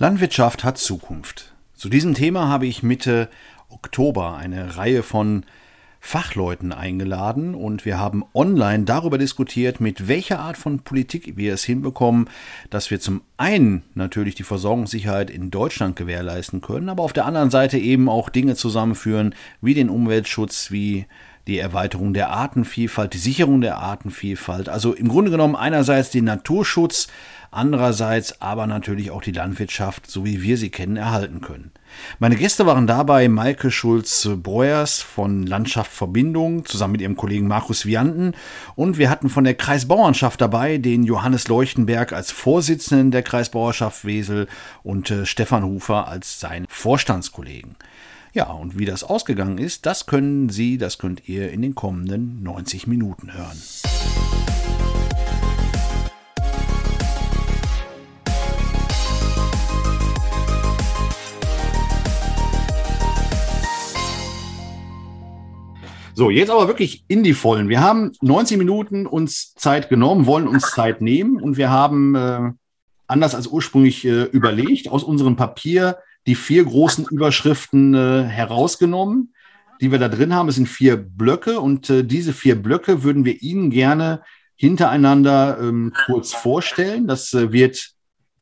Landwirtschaft hat Zukunft. Zu diesem Thema habe ich Mitte Oktober eine Reihe von Fachleuten eingeladen und wir haben online darüber diskutiert, mit welcher Art von Politik wir es hinbekommen, dass wir zum einen natürlich die Versorgungssicherheit in Deutschland gewährleisten können, aber auf der anderen Seite eben auch Dinge zusammenführen, wie den Umweltschutz, wie die Erweiterung der Artenvielfalt, die Sicherung der Artenvielfalt. Also im Grunde genommen einerseits den Naturschutz, andererseits aber natürlich auch die Landwirtschaft, so wie wir sie kennen, erhalten können. Meine Gäste waren dabei Maike Schulz-Breuers von Landschaft Verbindung zusammen mit ihrem Kollegen Markus Vianten und wir hatten von der Kreisbauernschaft dabei den Johannes Leuchtenberg als Vorsitzenden der Kreisbauerschaft Wesel und äh, Stefan Hufer als sein Vorstandskollegen. Ja, und wie das ausgegangen ist, das können Sie, das könnt ihr in den kommenden 90 Minuten hören. So, jetzt aber wirklich in die Vollen. Wir haben 90 Minuten uns Zeit genommen, wollen uns Zeit nehmen und wir haben, äh, anders als ursprünglich äh, überlegt, aus unserem Papier die vier großen Überschriften äh, herausgenommen, die wir da drin haben. Es sind vier Blöcke und äh, diese vier Blöcke würden wir Ihnen gerne hintereinander ähm, kurz vorstellen. Das äh, wird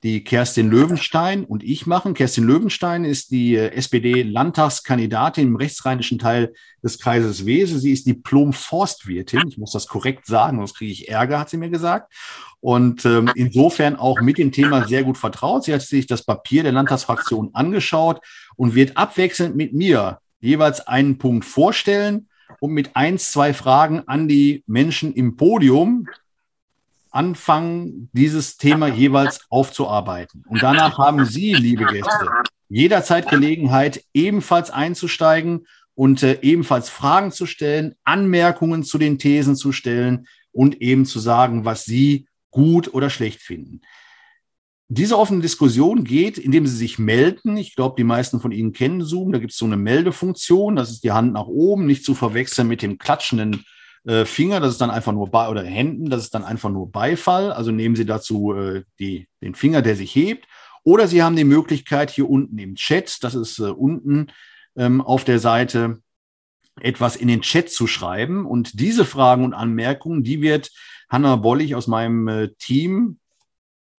die Kerstin Löwenstein und ich machen. Kerstin Löwenstein ist die äh, SPD-Landtagskandidatin im rechtsrheinischen Teil des Kreises Wese. Sie ist Diplom-Forstwirtin. Ich muss das korrekt sagen, sonst kriege ich Ärger, hat sie mir gesagt und ähm, insofern auch mit dem Thema sehr gut vertraut. Sie hat sich das Papier der Landtagsfraktion angeschaut und wird abwechselnd mit mir jeweils einen Punkt vorstellen und mit eins, zwei Fragen an die Menschen im Podium anfangen, dieses Thema jeweils aufzuarbeiten. Und danach haben Sie, liebe Gäste, jederzeit Gelegenheit, ebenfalls einzusteigen und äh, ebenfalls Fragen zu stellen, Anmerkungen zu den Thesen zu stellen und eben zu sagen, was Sie gut oder schlecht finden. Diese offene Diskussion geht, indem Sie sich melden. Ich glaube, die meisten von Ihnen kennen Zoom. Da gibt es so eine Meldefunktion. Das ist die Hand nach oben, nicht zu verwechseln mit dem klatschenden äh, Finger. Das ist dann einfach nur bei oder Händen. Das ist dann einfach nur Beifall. Also nehmen Sie dazu äh, die, den Finger, der sich hebt. Oder Sie haben die Möglichkeit hier unten im Chat, das ist äh, unten ähm, auf der Seite, etwas in den Chat zu schreiben. Und diese Fragen und Anmerkungen, die wird Hanna Bollig aus meinem äh, Team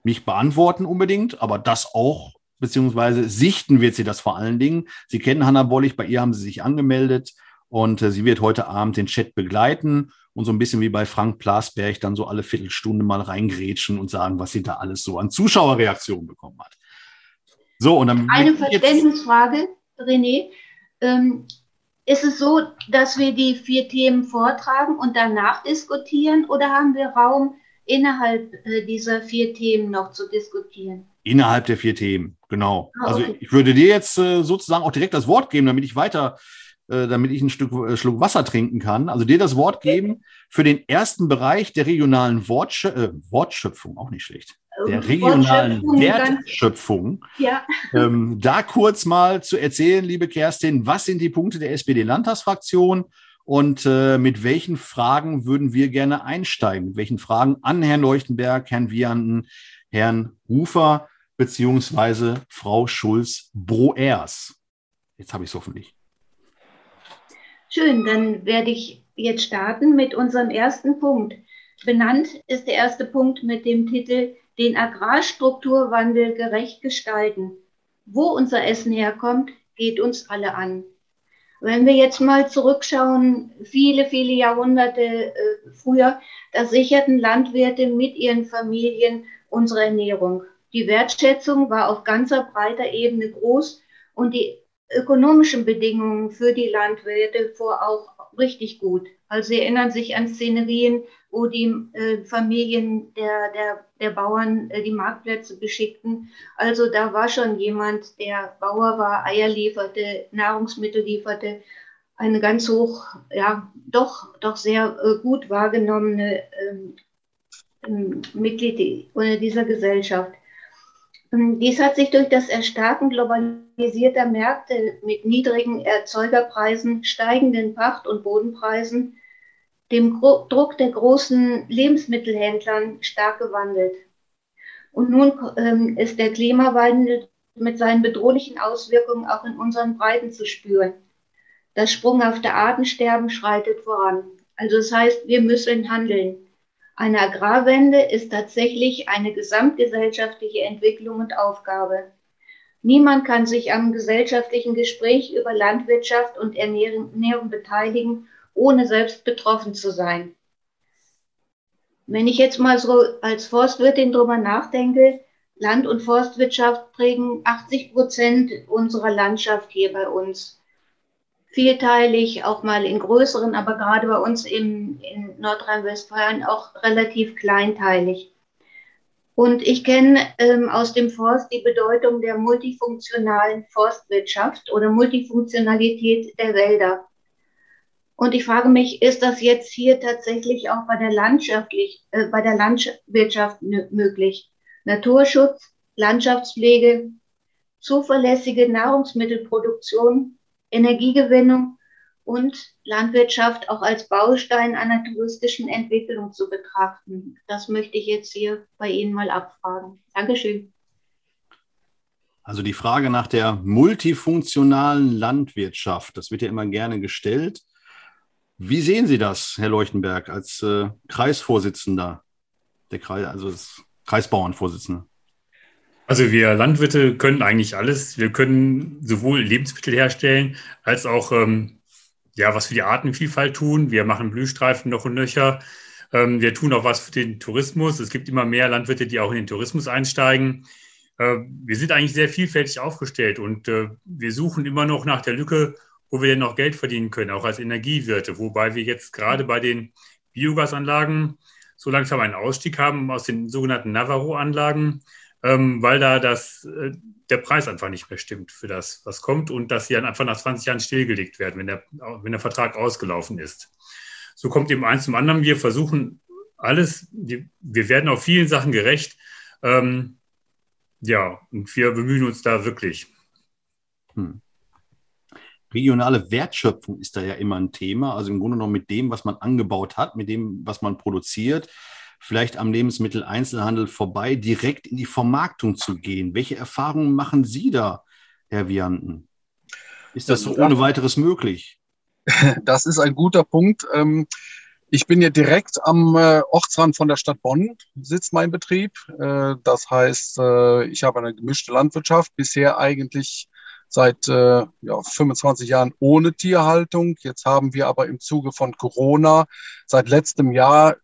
nicht beantworten unbedingt, aber das auch, beziehungsweise sichten wird sie das vor allen Dingen. Sie kennen Hanna Bollig, bei ihr haben sie sich angemeldet und äh, sie wird heute Abend den Chat begleiten und so ein bisschen wie bei Frank Plasberg dann so alle Viertelstunde mal reingrätschen und sagen, was sie da alles so an Zuschauerreaktionen bekommen hat. So, und dann. Eine Verständnisfrage, René. Ähm, ist es so, dass wir die vier Themen vortragen und danach diskutieren oder haben wir Raum, innerhalb äh, dieser vier Themen noch zu diskutieren? Innerhalb der vier Themen, genau. Ah, also okay. Also ich würde dir jetzt äh, sozusagen auch direkt das Wort geben, damit ich weiter, äh, damit ich ein Stück Schluck Wasser trinken kann. Also dir das Wort geben für den ersten Bereich der regionalen Wortschö Wortschöpfung, auch nicht schlecht der regionalen Wertschöpfung. Ja. Ähm, da kurz mal zu erzählen, liebe Kerstin, was sind die Punkte der SPD-Landtagsfraktion und äh, mit welchen Fragen würden wir gerne einsteigen? Mit welchen Fragen an Herrn Leuchtenberg, Herrn Vianden, Herrn Hufer beziehungsweise Frau Schulz-Broers? Jetzt habe ich es hoffentlich. Schön, dann werde ich jetzt starten mit unserem ersten Punkt. Benannt ist der erste Punkt mit dem Titel den Agrarstrukturwandel gerecht gestalten. Wo unser Essen herkommt, geht uns alle an. Wenn wir jetzt mal zurückschauen, viele, viele Jahrhunderte äh, früher, da sicherten Landwirte mit ihren Familien unsere Ernährung. Die Wertschätzung war auf ganzer breiter Ebene groß und die ökonomischen Bedingungen für die Landwirte vor auch richtig gut. Also Sie erinnern sich an Szenerien, wo die äh, Familien der, der, der Bauern äh, die Marktplätze beschickten. Also da war schon jemand, der Bauer war, Eier lieferte, Nahrungsmittel lieferte. Eine ganz hoch, ja, doch, doch sehr äh, gut wahrgenommene ähm, ähm Mitglied dieser Gesellschaft. Ähm, dies hat sich durch das Erstarken globalisierter Märkte mit niedrigen Erzeugerpreisen, steigenden Pacht- und Bodenpreisen, dem Druck der großen Lebensmittelhändlern stark gewandelt. Und nun ähm, ist der Klimawandel mit seinen bedrohlichen Auswirkungen auch in unseren Breiten zu spüren. Das sprunghafte Artensterben schreitet voran. Also das heißt, wir müssen handeln. Eine Agrarwende ist tatsächlich eine gesamtgesellschaftliche Entwicklung und Aufgabe. Niemand kann sich am gesellschaftlichen Gespräch über Landwirtschaft und Ernährung beteiligen, ohne selbst betroffen zu sein. Wenn ich jetzt mal so als Forstwirtin drüber nachdenke, Land- und Forstwirtschaft prägen 80 Prozent unserer Landschaft hier bei uns vielteilig, auch mal in größeren, aber gerade bei uns im, in Nordrhein-Westfalen auch relativ kleinteilig. Und ich kenne ähm, aus dem Forst die Bedeutung der multifunktionalen Forstwirtschaft oder Multifunktionalität der Wälder. Und ich frage mich, ist das jetzt hier tatsächlich auch bei der, landschaftlich, äh, bei der Landwirtschaft möglich? Naturschutz, Landschaftspflege, zuverlässige Nahrungsmittelproduktion Energiegewinnung und Landwirtschaft auch als Baustein einer touristischen Entwicklung zu betrachten. Das möchte ich jetzt hier bei Ihnen mal abfragen. Dankeschön. Also die Frage nach der multifunktionalen Landwirtschaft, das wird ja immer gerne gestellt. Wie sehen Sie das, Herr Leuchtenberg, als äh, Kreisvorsitzender, der Kreis, also als Kreisbauernvorsitzender? Also wir Landwirte können eigentlich alles. Wir können sowohl Lebensmittel herstellen als auch ähm, ja was für die Artenvielfalt tun. Wir machen Blühstreifen noch und nöcher. Ähm, wir tun auch was für den Tourismus. Es gibt immer mehr Landwirte, die auch in den Tourismus einsteigen. Äh, wir sind eigentlich sehr vielfältig aufgestellt und äh, wir suchen immer noch nach der Lücke, wo wir denn noch Geld verdienen können, auch als Energiewirte. Wobei wir jetzt gerade bei den Biogasanlagen so langsam einen Ausstieg haben aus den sogenannten Navarro-Anlagen ähm, weil da das, äh, der Preis einfach nicht mehr stimmt für das, was kommt und dass sie dann einfach nach 20 Jahren stillgelegt werden, wenn der, wenn der Vertrag ausgelaufen ist. So kommt eben eins zum anderen. Wir versuchen alles, wir, wir werden auf vielen Sachen gerecht. Ähm, ja, und wir bemühen uns da wirklich. Hm. Regionale Wertschöpfung ist da ja immer ein Thema. Also im Grunde genommen mit dem, was man angebaut hat, mit dem, was man produziert, vielleicht am Lebensmitteleinzelhandel vorbei, direkt in die Vermarktung zu gehen. Welche Erfahrungen machen Sie da, Herr Vianten? Ist das so ohne weiteres möglich? Das ist ein guter Punkt. Ähm, ich bin ja direkt am äh, Ortsrand von der Stadt Bonn, sitzt mein Betrieb. Äh, das heißt, äh, ich habe eine gemischte Landwirtschaft, bisher eigentlich seit ja, 25 Jahren ohne Tierhaltung. Jetzt haben wir aber im Zuge von Corona seit letztem Jahr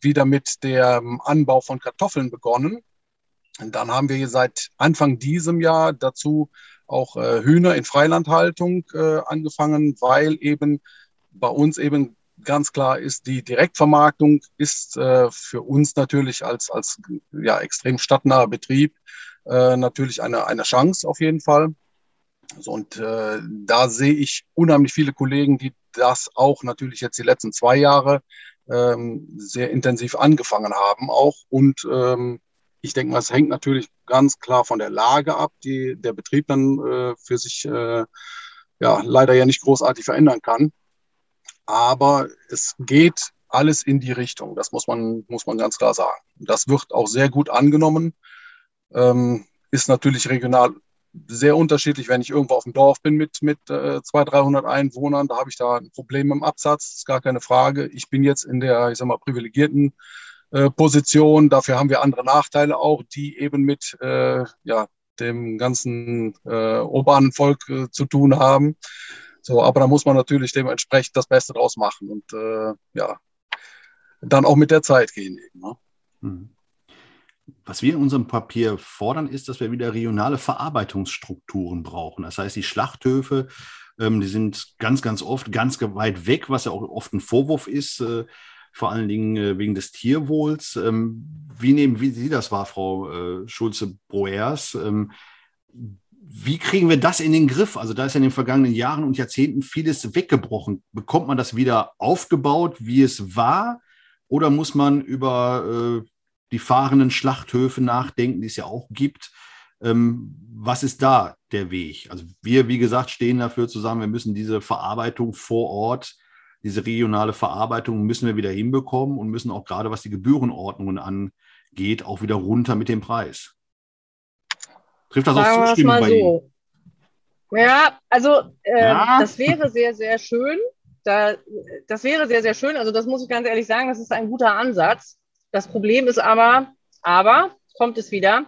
wieder mit dem Anbau von Kartoffeln begonnen. Und dann haben wir seit Anfang diesem Jahr dazu auch äh, Hühner in Freilandhaltung äh, angefangen, weil eben bei uns eben ganz klar ist, die Direktvermarktung ist äh, für uns natürlich als, als ja, extrem stadtnaher Betrieb äh, natürlich eine, eine Chance auf jeden Fall. So, und äh, da sehe ich unheimlich viele Kollegen, die das auch natürlich jetzt die letzten zwei Jahre ähm, sehr intensiv angefangen haben auch. Und ähm, ich denke mal, es hängt natürlich ganz klar von der Lage ab, die der Betrieb dann äh, für sich äh, ja leider ja nicht großartig verändern kann. Aber es geht alles in die Richtung. Das muss man, muss man ganz klar sagen. Das wird auch sehr gut angenommen. Ähm, ist natürlich regional sehr unterschiedlich. Wenn ich irgendwo auf dem Dorf bin mit, mit äh, 200, 300 Einwohnern, da habe ich da ein Problem im Absatz, ist gar keine Frage. Ich bin jetzt in der, ich sag mal, privilegierten äh, Position. Dafür haben wir andere Nachteile auch, die eben mit äh, ja, dem ganzen äh, urbanen Volk äh, zu tun haben. So, aber da muss man natürlich dementsprechend das Beste draus machen und äh, ja, dann auch mit der Zeit gehen. Eben, ne? mhm. Was wir in unserem Papier fordern, ist, dass wir wieder regionale Verarbeitungsstrukturen brauchen. Das heißt, die Schlachthöfe, ähm, die sind ganz, ganz oft ganz weit weg, was ja auch oft ein Vorwurf ist, äh, vor allen Dingen äh, wegen des Tierwohls. Ähm, wie nehmen wie Sie das wahr, Frau äh, Schulze-Broers? Ähm, wie kriegen wir das in den Griff? Also da ist in den vergangenen Jahren und Jahrzehnten vieles weggebrochen. Bekommt man das wieder aufgebaut, wie es war? Oder muss man über äh, die fahrenden Schlachthöfe nachdenken, die es ja auch gibt. Ähm, was ist da der Weg? Also wir, wie gesagt, stehen dafür zusammen, wir müssen diese Verarbeitung vor Ort, diese regionale Verarbeitung müssen wir wieder hinbekommen und müssen auch gerade, was die Gebührenordnungen angeht, auch wieder runter mit dem Preis. Trifft das auch Zustimmung bei Ihnen? Ja, also äh, ja. das wäre sehr, sehr schön. Da, das wäre sehr, sehr schön. Also das muss ich ganz ehrlich sagen, das ist ein guter Ansatz. Das Problem ist aber, aber kommt es wieder,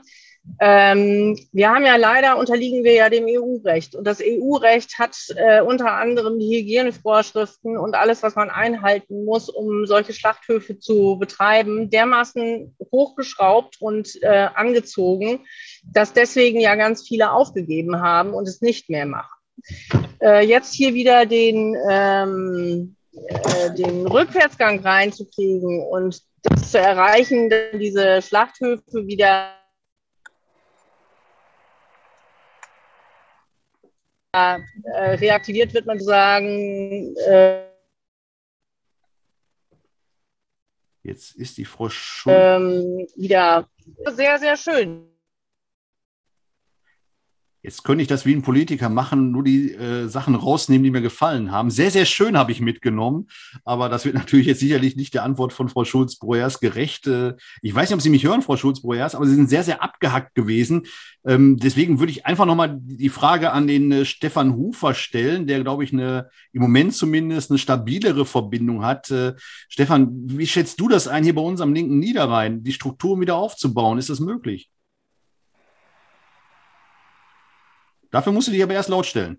ähm, wir haben ja leider, unterliegen wir ja dem EU-Recht. Und das EU-Recht hat äh, unter anderem die Hygienevorschriften und alles, was man einhalten muss, um solche Schlachthöfe zu betreiben, dermaßen hochgeschraubt und äh, angezogen, dass deswegen ja ganz viele aufgegeben haben und es nicht mehr machen. Äh, jetzt hier wieder den, ähm, äh, den Rückwärtsgang reinzukriegen und das zu erreichen, diese Schlachthöfe wieder äh, reaktiviert wird man sagen. Äh, Jetzt ist die Frau schon ähm, wieder sehr, sehr schön. Jetzt könnte ich das wie ein Politiker machen, nur die äh, Sachen rausnehmen, die mir gefallen haben. Sehr, sehr schön habe ich mitgenommen, aber das wird natürlich jetzt sicherlich nicht der Antwort von Frau Schulz-Breuers gerecht. Äh, ich weiß nicht, ob Sie mich hören, Frau Schulz-Breuers, aber Sie sind sehr, sehr abgehackt gewesen. Ähm, deswegen würde ich einfach nochmal die Frage an den äh, Stefan Hufer stellen, der, glaube ich, eine, im Moment zumindest eine stabilere Verbindung hat. Äh, Stefan, wie schätzt du das ein, hier bei uns am linken Niederrhein, die Strukturen wieder aufzubauen? Ist das möglich? Dafür musst du dich aber erst laut stellen.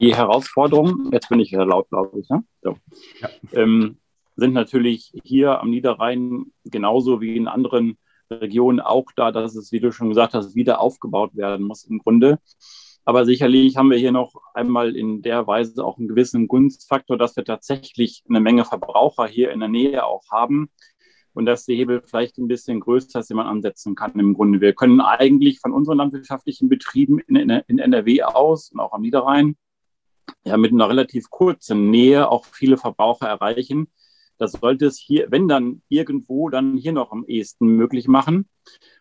Die Herausforderungen, jetzt bin ich wieder laut, glaube ich, ne? so. ja. ähm, sind natürlich hier am Niederrhein genauso wie in anderen Regionen auch da, dass es, wie du schon gesagt hast, wieder aufgebaut werden muss im Grunde. Aber sicherlich haben wir hier noch einmal in der Weise auch einen gewissen Gunstfaktor, dass wir tatsächlich eine Menge Verbraucher hier in der Nähe auch haben, und dass der Hebel vielleicht ein bisschen größer ist, den man ansetzen kann im Grunde. Wir können eigentlich von unseren landwirtschaftlichen Betrieben in, in, NRW aus und auch am Niederrhein ja mit einer relativ kurzen Nähe auch viele Verbraucher erreichen. Das sollte es hier, wenn dann irgendwo, dann hier noch am ehesten möglich machen.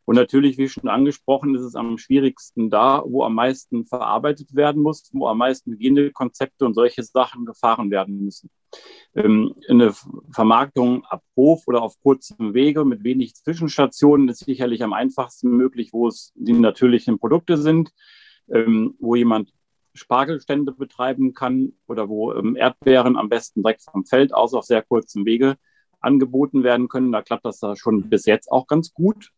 Und natürlich, wie schon angesprochen, ist es am schwierigsten da, wo am meisten verarbeitet werden muss, wo am meisten Hygienekonzepte und solche Sachen gefahren werden müssen. Ähm, eine Vermarktung ab Hof oder auf kurzem Wege mit wenig Zwischenstationen ist sicherlich am einfachsten möglich, wo es die natürlichen Produkte sind, ähm, wo jemand Spargelstände betreiben kann oder wo ähm, Erdbeeren am besten direkt vom Feld aus auf sehr kurzem Wege angeboten werden können. Da klappt das da schon bis jetzt auch ganz gut.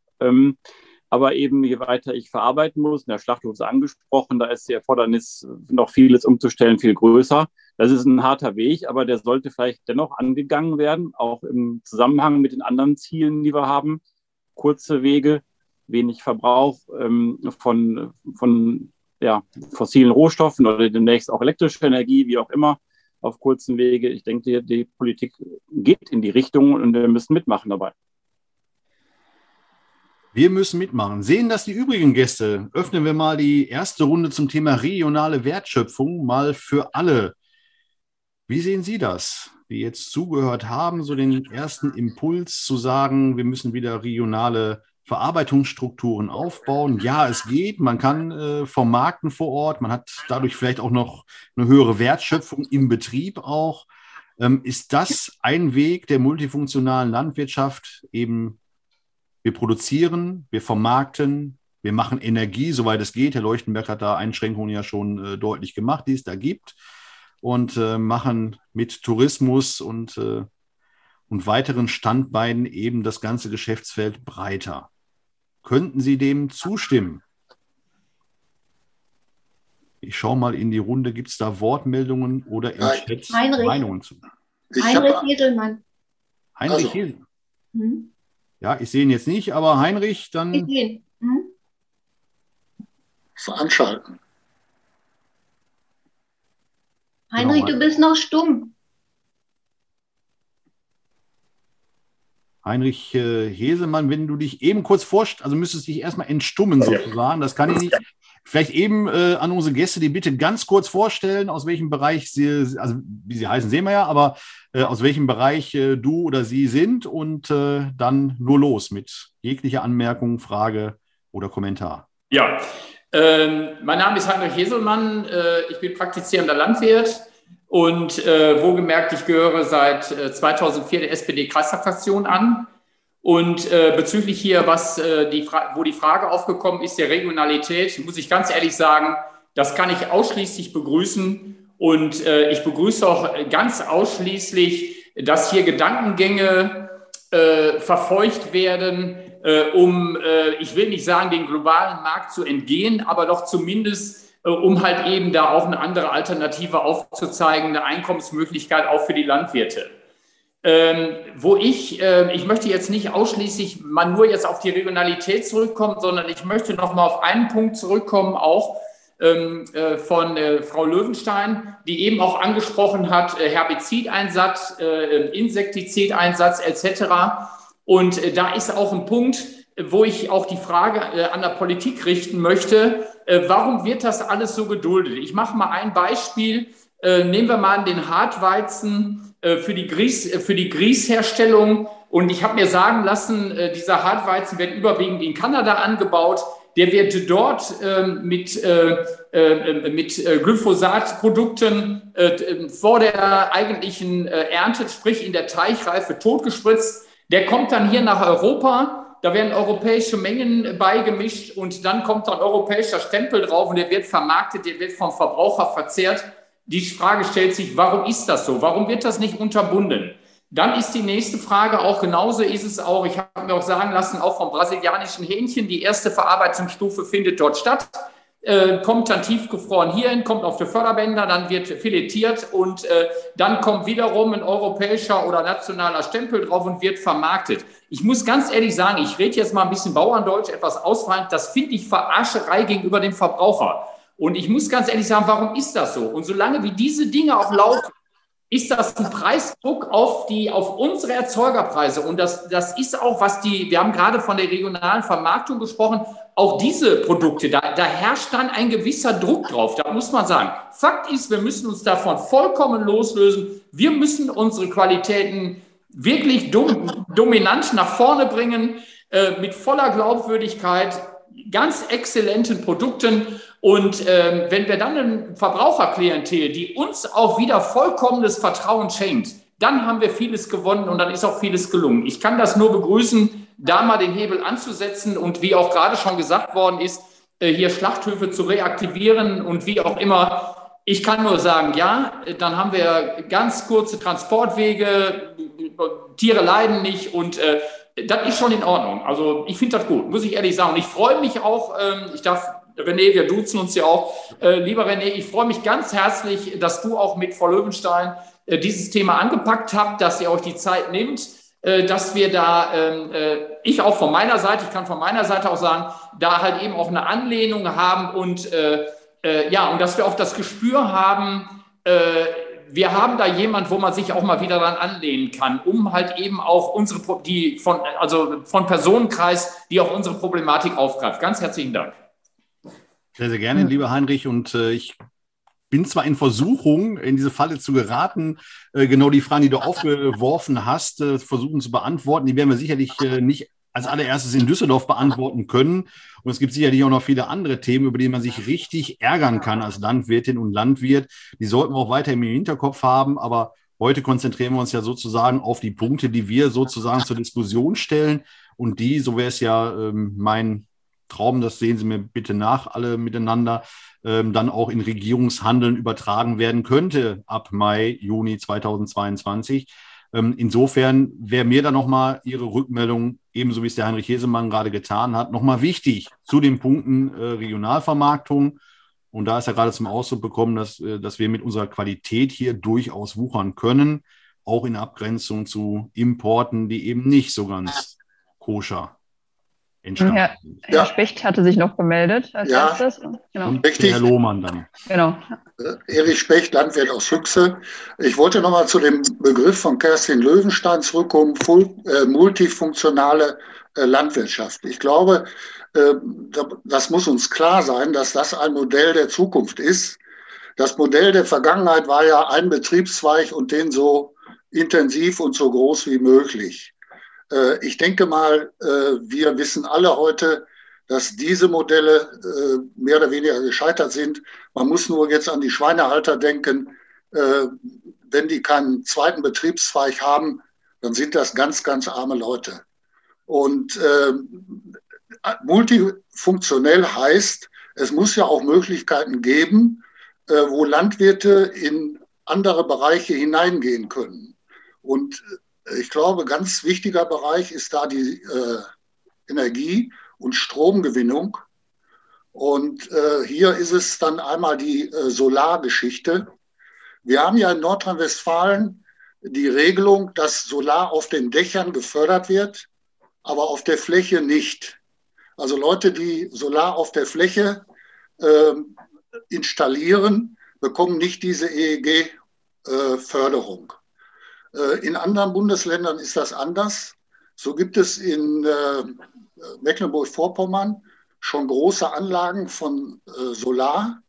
Aber eben, je weiter ich verarbeiten muss, in der Schlachthof ist angesprochen, da ist die Erfordernis, noch vieles umzustellen, viel größer. Das ist ein harter Weg, aber der sollte vielleicht dennoch angegangen werden, auch im Zusammenhang mit den anderen Zielen, die wir haben. Kurze Wege, wenig Verbrauch ähm, von, von ja, fossilen Rohstoffen oder demnächst auch elektrische Energie, wie auch immer, auf kurzen Wege. Ich denke, die, die Politik geht in die Richtung und wir müssen mitmachen dabei. Wir müssen mitmachen. Sehen das die übrigen Gäste? Öffnen wir mal die erste Runde zum Thema regionale Wertschöpfung mal für alle. Wie sehen Sie das, die jetzt zugehört haben, so den ersten Impuls zu sagen, wir müssen wieder regionale Verarbeitungsstrukturen aufbauen? Ja, es geht. Man kann äh, vermarkten vor Ort. Man hat dadurch vielleicht auch noch eine höhere Wertschöpfung im Betrieb auch. Ähm, ist das ein Weg der multifunktionalen Landwirtschaft, eben wir produzieren, wir vermarkten, wir machen Energie, soweit es geht. Herr Leuchtenberg hat da Einschränkungen ja schon äh, deutlich gemacht, die es da gibt. Und äh, machen mit Tourismus und, äh, und weiteren Standbeinen eben das ganze Geschäftsfeld breiter. Könnten Sie dem zustimmen? Ich schaue mal in die Runde. Gibt es da Wortmeldungen oder im Chat Meinungen zu? Heinrich Hedelmann. Heinrich also. Hedelmann. Hm? Ja, ich sehe ihn jetzt nicht, aber Heinrich, dann. Ich sehe hm? Veranschalten. Heinrich, genau. du bist noch stumm. Heinrich äh, Hesemann, wenn du dich eben kurz vorstellst, also müsstest du dich erstmal entstummen sozusagen, das kann ich nicht. Vielleicht eben äh, an unsere Gäste die Bitte ganz kurz vorstellen, aus welchem Bereich sie, also wie sie heißen, sehen wir ja, aber äh, aus welchem Bereich äh, du oder sie sind und äh, dann nur los mit jeglicher Anmerkung, Frage oder Kommentar. Ja, ähm, mein Name ist Heinrich Heselmann, äh, ich bin praktizierender Landwirt und äh, wohlgemerkt, ich gehöre seit 2004 der SPD-Kreisfraktion an Und äh, bezüglich hier, was äh, die wo die Frage aufgekommen ist, der Regionalität, muss ich ganz ehrlich sagen, das kann ich ausschließlich begrüßen. Und äh, ich begrüße auch ganz ausschließlich, dass hier Gedankengänge äh, verfolgt werden, äh, um, äh, ich will nicht sagen, den globalen Markt zu entgehen, aber doch zumindest, äh, um halt eben da auch eine andere Alternative aufzuzeigen, eine Einkommensmöglichkeit auch für die Landwirte. Ähm, wo ich, äh, ich möchte jetzt nicht ausschließlich mal nur jetzt auf die Regionalität zurückkommen, sondern ich möchte noch mal auf einen Punkt zurückkommen, auch ähm, äh, von äh, Frau Löwenstein, die eben auch angesprochen hat, äh, Herbizideinsatz, äh, Insektizideinsatz etc. Und äh, da ist auch ein Punkt, wo ich auch die Frage an der Politik richten möchte, warum wird das alles so geduldet? Ich mache mal ein Beispiel. nehmen wir mal den Hartweizen für die, Grieß, für die Grießherstellung. Und ich habe mir sagen lassen, dieser Hartweizen wird überwiegend in Kanada angebaut der wird dort ähm, mit, äh, äh, mit äh, Glyphosatprodukten äh, vor der eigentlichen äh, Ernte, sprich in der Teichreife, totgespritzt. Der kommt dann hier nach Europa. Da werden europäische Mengen beigemischt und dann kommt dann europäischer Stempel drauf und der wird vermarktet, der wird vom Verbraucher verzehrt. Die Frage stellt sich, warum ist das so? Warum wird das nicht unterbunden? Dann ist die nächste Frage auch genauso ist es auch, ich habe mir auch sagen lassen, auch vom brasilianischen Hähnchen, die erste Verarbeitungsstufe findet dort statt, äh, kommt dann tiefgefroren hierhin, kommt auf die Förderbänder, dann wird filetiert und äh, dann kommt wiederum ein europäischer oder nationaler Stempel drauf und wird vermarktet. Ich muss ganz ehrlich sagen, ich rede jetzt mal ein bisschen Bauerndeutsch, etwas ausfallend, das finde ich Verarscherei gegenüber dem Verbraucher. Und ich muss ganz ehrlich sagen, warum ist das so? Und solange wie diese Dinge auch laufen, ist das ein Preisdruck auf die, auf unsere Erzeugerpreise. Und das, das ist auch, was die, wir haben gerade von der regionalen Vermarktung gesprochen, auch diese Produkte, da, da herrscht dann ein gewisser Druck drauf. Da muss man sagen, Fakt ist, wir müssen uns davon vollkommen loslösen. Wir müssen unsere Qualitäten wirklich dom, dominant nach vorne bringen, äh, mit voller Glaubwürdigkeit, ganz exzellenten Produkten. Und ähm, wenn wir dann ein Verbraucherklientel, die uns auch wieder vollkommenes Vertrauen schenkt, dann haben wir vieles gewonnen und dann ist auch vieles gelungen. Ich kann das nur begrüßen, da mal den Hebel anzusetzen und wie auch gerade schon gesagt worden ist, äh, hier Schlachthöfe zu reaktivieren und wie auch immer. Ich kann nur sagen, ja, dann haben wir ganz kurze Transportwege, Tiere leiden nicht und äh, das ist schon in Ordnung. Also ich finde das gut, muss ich ehrlich sagen. Und ich freue mich auch, ähm, ich darf René, wir duzen uns ja auch. Äh, lieber René, ich freue mich ganz herzlich, dass du auch mit Frau Löwenstein äh, dieses Thema angepackt habt, dass ihr euch die Zeit nimmt, äh, dass wir da, ähm, äh, ich auch von meiner Seite, ich kann von meiner Seite auch sagen, da halt eben auch eine Anlehnung haben und äh, äh, ja, und dass wir auch das Gespür haben, wir haben da jemand, wo man sich auch mal wieder dran anlehnen kann, um halt eben auch unsere, die von, also von Personenkreis, die auch unsere Problematik aufgreift. Ganz herzlichen Dank. Sehr, sehr gerne, lieber Heinrich. Und äh, ich bin zwar in Versuchung, in diese Falle zu geraten, äh, genau die Fragen, die du aufgeworfen hast, äh, versuchen zu beantworten. Die werden wir sicherlich äh, nicht als allererstes in Düsseldorf beantworten können. Und es gibt sicherlich auch noch viele andere Themen, über die man sich richtig ärgern kann als Landwirtin und Landwirt. Die sollten wir auch weiterhin im Hinterkopf haben. Aber heute konzentrieren wir uns ja sozusagen auf die Punkte, die wir sozusagen zur Diskussion stellen. Und die, so wäre es ja ähm, mein Traum, das sehen Sie mir bitte nach, alle miteinander, ähm, dann auch in Regierungshandeln übertragen werden könnte ab Mai, Juni 2022. Ähm, insofern wäre mir dann nochmal Ihre Rückmeldung, ebenso wie es der Heinrich Hesemann gerade getan hat, nochmal wichtig zu den Punkten äh, Regionalvermarktung. Und da ist ja gerade zum Ausdruck bekommen, dass, äh, dass wir mit unserer Qualität hier durchaus wuchern können, auch in Abgrenzung zu Importen, die eben nicht so ganz koscher entstanden Herr, Herr ja. Specht hatte sich noch gemeldet als ja. erstes. Genau. Richtig. Herr Lohmann dann. Genau. Äh, Erich Specht, Landwirt aus Füchse. Ich wollte nochmal zu dem Begriff von Kerstin Löwenstein zurückkommen, äh, multifunktionale äh, Landwirtschaft. Ich glaube, äh, das muss uns klar sein, dass das ein Modell der Zukunft ist. Das Modell der Vergangenheit war ja ein Betriebszweig und den so intensiv und so groß wie möglich. Äh, ich denke mal, äh, wir wissen alle heute, dass diese Modelle äh, mehr oder weniger gescheitert sind. Man muss nur jetzt an die Schweinehalter denken. Wenn die keinen zweiten Betriebszweig haben, dann sind das ganz, ganz arme Leute. Und äh, multifunktionell heißt, es muss ja auch Möglichkeiten geben, äh, wo Landwirte in andere Bereiche hineingehen können. Und äh, ich glaube, ganz wichtiger Bereich ist da die äh, Energie- und Stromgewinnung. Und äh, hier ist es dann einmal die äh, Solargeschichte. Wir haben ja in Nordrhein-Westfalen die Regelung, dass Solar auf den Dächern gefördert wird, aber auf der Fläche nicht. Also Leute, die Solar auf der Fläche äh, installieren, bekommen nicht diese EEG-Förderung. Äh, in anderen Bundesländern ist das anders. So gibt es in äh, Mecklenburg-Vorpommern schon große Anlagen von äh, Solar,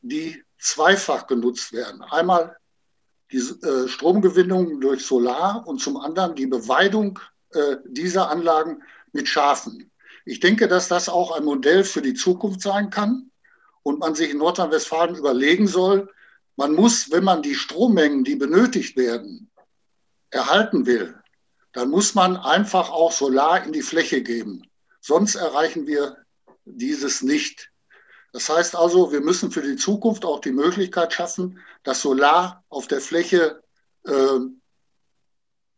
die zweifach genutzt werden. Einmal die Stromgewinnung durch Solar und zum anderen die Beweidung dieser Anlagen mit Schafen. Ich denke, dass das auch ein Modell für die Zukunft sein kann und man sich in Nordrhein-Westfalen überlegen soll, man muss, wenn man die Strommengen, die benötigt werden, erhalten will, dann muss man einfach auch Solar in die Fläche geben. Sonst erreichen wir dieses nicht. Das heißt also, wir müssen für die Zukunft auch die Möglichkeit schaffen, dass Solar auf der Fläche äh,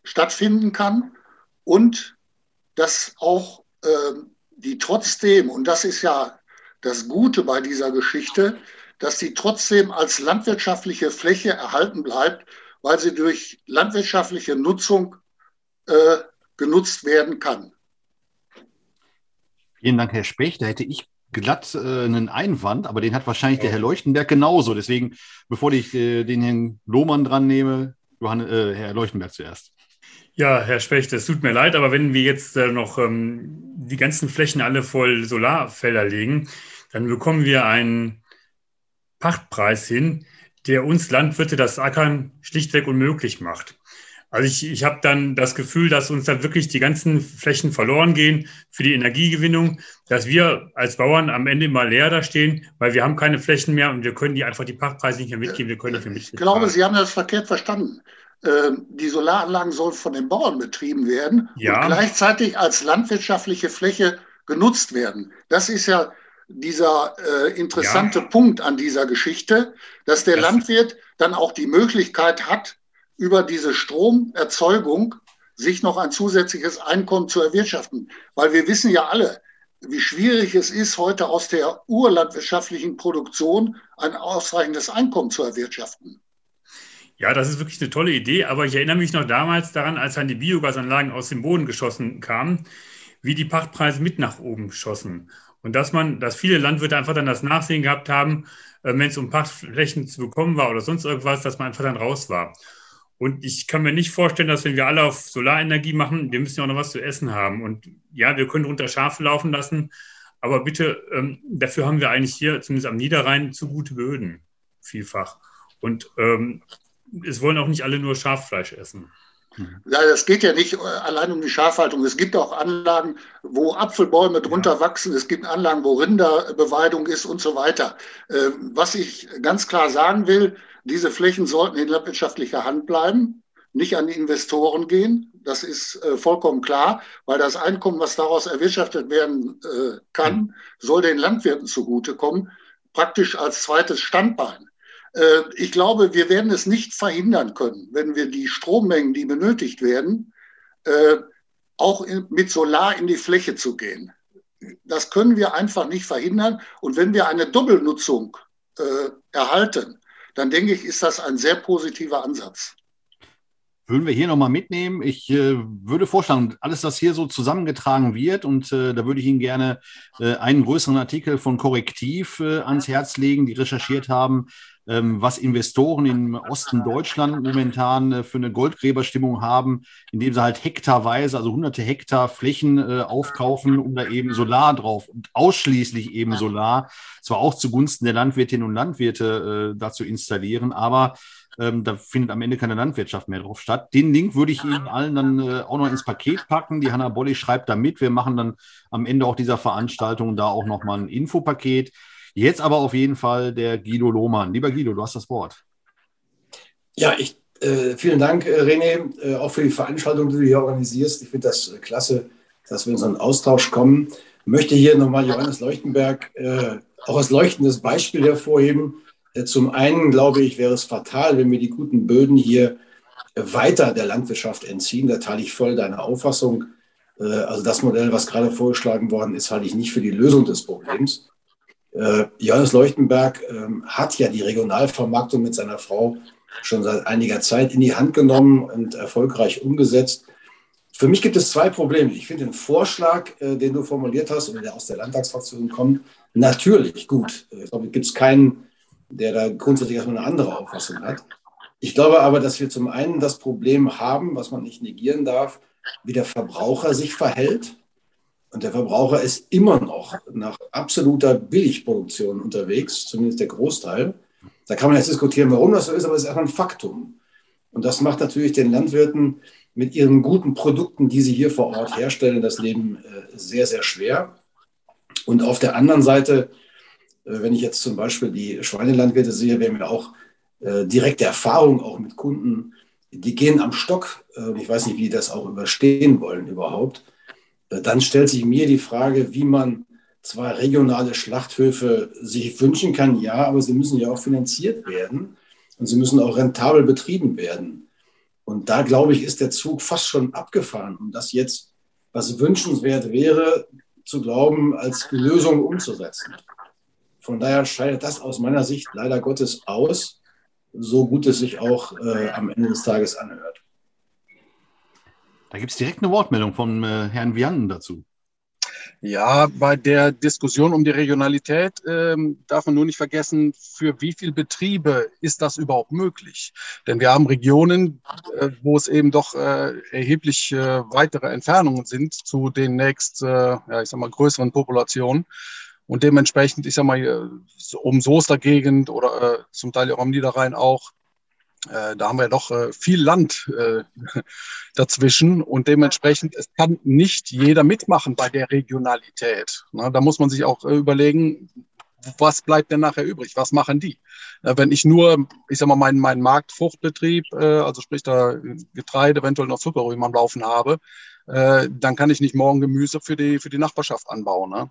stattfinden kann und dass auch äh, die trotzdem, und das ist ja das Gute bei dieser Geschichte, dass sie trotzdem als landwirtschaftliche Fläche erhalten bleibt, weil sie durch landwirtschaftliche Nutzung äh, genutzt werden kann. Vielen Dank, Herr Specht. Da hätte ich glatt äh, einen Einwand, aber den hat wahrscheinlich der Herr Leuchtenberg genauso. Deswegen, bevor ich äh, den Herrn Lohmann dran nehme, Johann, äh, Herr Leuchtenberg zuerst. Ja, Herr Specht, es tut mir leid, aber wenn wir jetzt äh, noch ähm, die ganzen Flächen alle voll Solarfelder legen, dann bekommen wir einen Pachtpreis hin, der uns Landwirte das Ackern schlichtweg unmöglich macht. Also ich, ich habe dann das Gefühl, dass uns dann wirklich die ganzen Flächen verloren gehen für die Energiegewinnung, dass wir als Bauern am Ende immer leer da stehen, weil wir haben keine Flächen mehr und wir können die einfach die Pachtpreise nicht mehr mitgeben, wir können nicht mehr mitgeben. Ich glaube, Sie haben das verkehrt verstanden. Ähm, die Solaranlagen sollen von den Bauern betrieben werden ja. und gleichzeitig als landwirtschaftliche Fläche genutzt werden. Das ist ja dieser äh, interessante ja. Punkt an dieser Geschichte, dass der das Landwirt dann auch die Möglichkeit hat, über diese Stromerzeugung sich noch ein zusätzliches Einkommen zu erwirtschaften. Weil wir wissen ja alle, wie schwierig es ist, heute aus der urlandwirtschaftlichen Produktion ein ausreichendes Einkommen zu erwirtschaften. Ja, das ist wirklich eine tolle Idee, aber ich erinnere mich noch damals daran, als dann die Biogasanlagen aus dem Boden geschossen kamen, wie die Pachtpreise mit nach oben schossen. Und dass man, dass viele Landwirte einfach dann das Nachsehen gehabt haben, äh, wenn es um Pachtflächen zu bekommen war oder sonst irgendwas, dass man einfach dann raus war. Und ich kann mir nicht vorstellen, dass wenn wir alle auf Solarenergie machen, wir müssen ja auch noch was zu essen haben. Und ja, wir können unter Schafe laufen lassen, aber bitte, ähm, dafür haben wir eigentlich hier, zumindest am Niederrhein, zu gute Böden, vielfach. Und ähm, es wollen auch nicht alle nur Schaffleisch essen. Ja, das geht ja nicht allein um die Schafhaltung. Es gibt auch Anlagen, wo Apfelbäume drunter ja. wachsen. Es gibt Anlagen, wo Rinderbeweidung ist und so weiter. Ähm, was ich ganz klar sagen will, diese Flächen sollten in landwirtschaftlicher Hand bleiben, nicht an die Investoren gehen. Das ist äh, vollkommen klar, weil das Einkommen, was daraus erwirtschaftet werden äh, kann, mhm. soll den Landwirten zugutekommen, praktisch als zweites Standbein. Äh, ich glaube, wir werden es nicht verhindern können, wenn wir die Strommengen, die benötigt werden, auch mit Solar in die Fläche zu gehen. Das können wir einfach nicht verhindern. Und wenn wir eine Doppelnutzung erhalten, dann denke ich, ist das ein sehr positiver Ansatz. Würden wir hier nochmal mitnehmen. Ich äh, würde vorschlagen, alles, was hier so zusammengetragen wird, und äh, da würde ich Ihnen gerne äh, einen größeren Artikel von Korrektiv äh, ans Herz legen, die recherchiert haben, ähm, was Investoren im Osten Deutschland momentan äh, für eine Goldgräberstimmung haben, indem sie halt hektarweise, also hunderte Hektar Flächen äh, aufkaufen, um da eben Solar drauf und ausschließlich eben Solar, zwar auch zugunsten der Landwirtinnen und Landwirte dazu installieren, aber ähm, da findet am Ende keine Landwirtschaft mehr drauf statt. Den Link würde ich Ihnen allen dann äh, auch noch ins Paket packen. Die Hanna Bolli schreibt da mit. Wir machen dann am Ende auch dieser Veranstaltung da auch nochmal ein Infopaket. Jetzt aber auf jeden Fall der Guido Lohmann. Lieber Guido, du hast das Wort. Ja, ich, äh, vielen Dank, äh, René, äh, auch für die Veranstaltung, die du hier organisierst. Ich finde das äh, klasse, dass wir in so einen Austausch kommen. Ich möchte hier nochmal Johannes Leuchtenberg äh, auch als leuchtendes Beispiel hervorheben. Äh, zum einen, glaube ich, wäre es fatal, wenn wir die guten Böden hier weiter der Landwirtschaft entziehen. Da teile ich voll deine Auffassung. Äh, also das Modell, was gerade vorgeschlagen worden ist, halte ich nicht für die Lösung des Problems. Äh, Johannes Leuchtenberg ähm, hat ja die Regionalvermarktung mit seiner Frau schon seit einiger Zeit in die Hand genommen und erfolgreich umgesetzt. Für mich gibt es zwei Probleme. Ich finde den Vorschlag, den du formuliert hast und der aus der Landtagsfraktion kommt, natürlich gut. Ich glaube, es gibt keinen, der da grundsätzlich erstmal eine andere Auffassung hat. Ich glaube aber, dass wir zum einen das Problem haben, was man nicht negieren darf, wie der Verbraucher sich verhält. Und der Verbraucher ist immer noch nach absoluter Billigproduktion unterwegs, zumindest der Großteil. Da kann man jetzt diskutieren, warum das so ist, aber es ist einfach ein Faktum. Und das macht natürlich den Landwirten mit ihren guten Produkten, die sie hier vor Ort herstellen, das Leben äh, sehr, sehr schwer. Und auf der anderen Seite, wenn ich jetzt zum Beispiel die Schweinelandwirte sehe, wir haben ja auch äh, direkte Erfahrung auch mit Kunden, die gehen am Stock. ich weiß nicht, wie die das auch überstehen wollen überhaupt. dann stellt sich mir die Frage, wie man zwar regionale Schlachthöfe sich wünschen kann, ja, aber sie müssen ja auch finanziert werden und sie müssen auch rentabel betrieben werden. Und da, glaube ich, ist der Zug fast schon abgefahren, um das jetzt, was wünschenswert wäre, zu glauben, als Lösung umzusetzen. Von daher scheidet das aus meiner Sicht leider Gottes aus, so gut es sich auch äh, am Ende des Tages anhört. Da gibt es direkt eine Wortmeldung von äh, Herrn Vianden dazu. Ja, bei der Diskussion um die Regionalität ähm, darf man nur nicht vergessen, für wie viele Betriebe ist das überhaupt möglich? Denn wir haben Regionen, äh, wo es eben doch äh, erheblich äh, weitere Entfernungen sind zu den nächst, äh, ja, ich sag mal, größeren Populationen. Und dementsprechend, ich sag mal, äh, um Soester-Gegend oder äh, zum Teil auch am Niederrhein auch, äh, da haben wir doch äh, viel Land äh, dazwischen und dementsprechend, es kann nicht jeder mitmachen bei der Regionalität. Na, da muss man sich auch äh, überlegen, was bleibt denn nachher übrig? Was machen die? Äh, wenn ich nur, ich sag mal, meinen, meinen Marktfruchtbetrieb, äh, also sprich da Getreide, eventuell noch Zuckerrüben am Laufen habe, dann kann ich nicht morgen Gemüse für die, für die Nachbarschaft anbauen. Ne?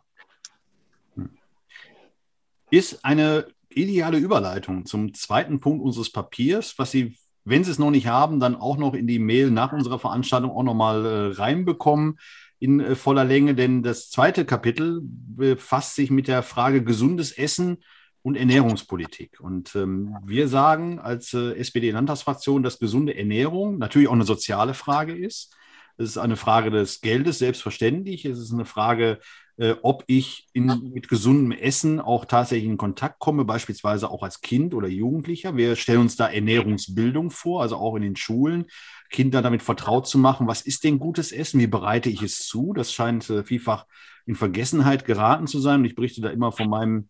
Ist eine ideale Überleitung zum zweiten Punkt unseres Papiers, was Sie, wenn Sie es noch nicht haben, dann auch noch in die Mail nach unserer Veranstaltung auch nochmal äh, reinbekommen in äh, voller Länge, denn das zweite Kapitel befasst sich mit der Frage gesundes Essen und Ernährungspolitik. Und ähm, wir sagen als äh, SPD-Landtagsfraktion, dass gesunde Ernährung natürlich auch eine soziale Frage ist. Es ist eine Frage des Geldes, selbstverständlich. Es ist eine Frage äh, ob ich in, mit gesundem Essen auch tatsächlich in Kontakt komme, beispielsweise auch als Kind oder Jugendlicher. Wir stellen uns da Ernährungsbildung vor, also auch in den Schulen, Kinder damit vertraut zu machen, was ist denn gutes Essen, wie bereite ich es zu. Das scheint äh, vielfach in Vergessenheit geraten zu sein. Und ich berichte da immer von meinem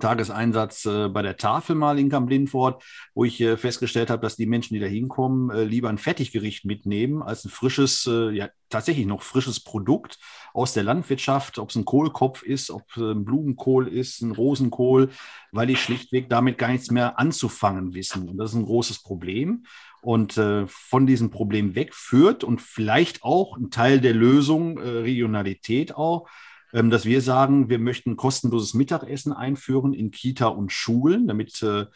Tageseinsatz äh, bei der Tafel mal in Kamp-Lindfort, wo ich äh, festgestellt habe, dass die Menschen, die da hinkommen, äh, lieber ein Fertiggericht mitnehmen als ein frisches, äh, ja tatsächlich noch frisches Produkt aus der Landwirtschaft, ob es ein Kohlkopf ist, ob es ein Blumenkohl ist, ein Rosenkohl, weil die schlichtweg damit gar nichts mehr anzufangen wissen. Und das ist ein großes Problem. Und äh, von diesem Problem wegführt und vielleicht auch ein Teil der Lösung, äh, Regionalität auch, dass wir sagen, wir möchten kostenloses Mittagessen einführen in Kita und Schulen, damit äh,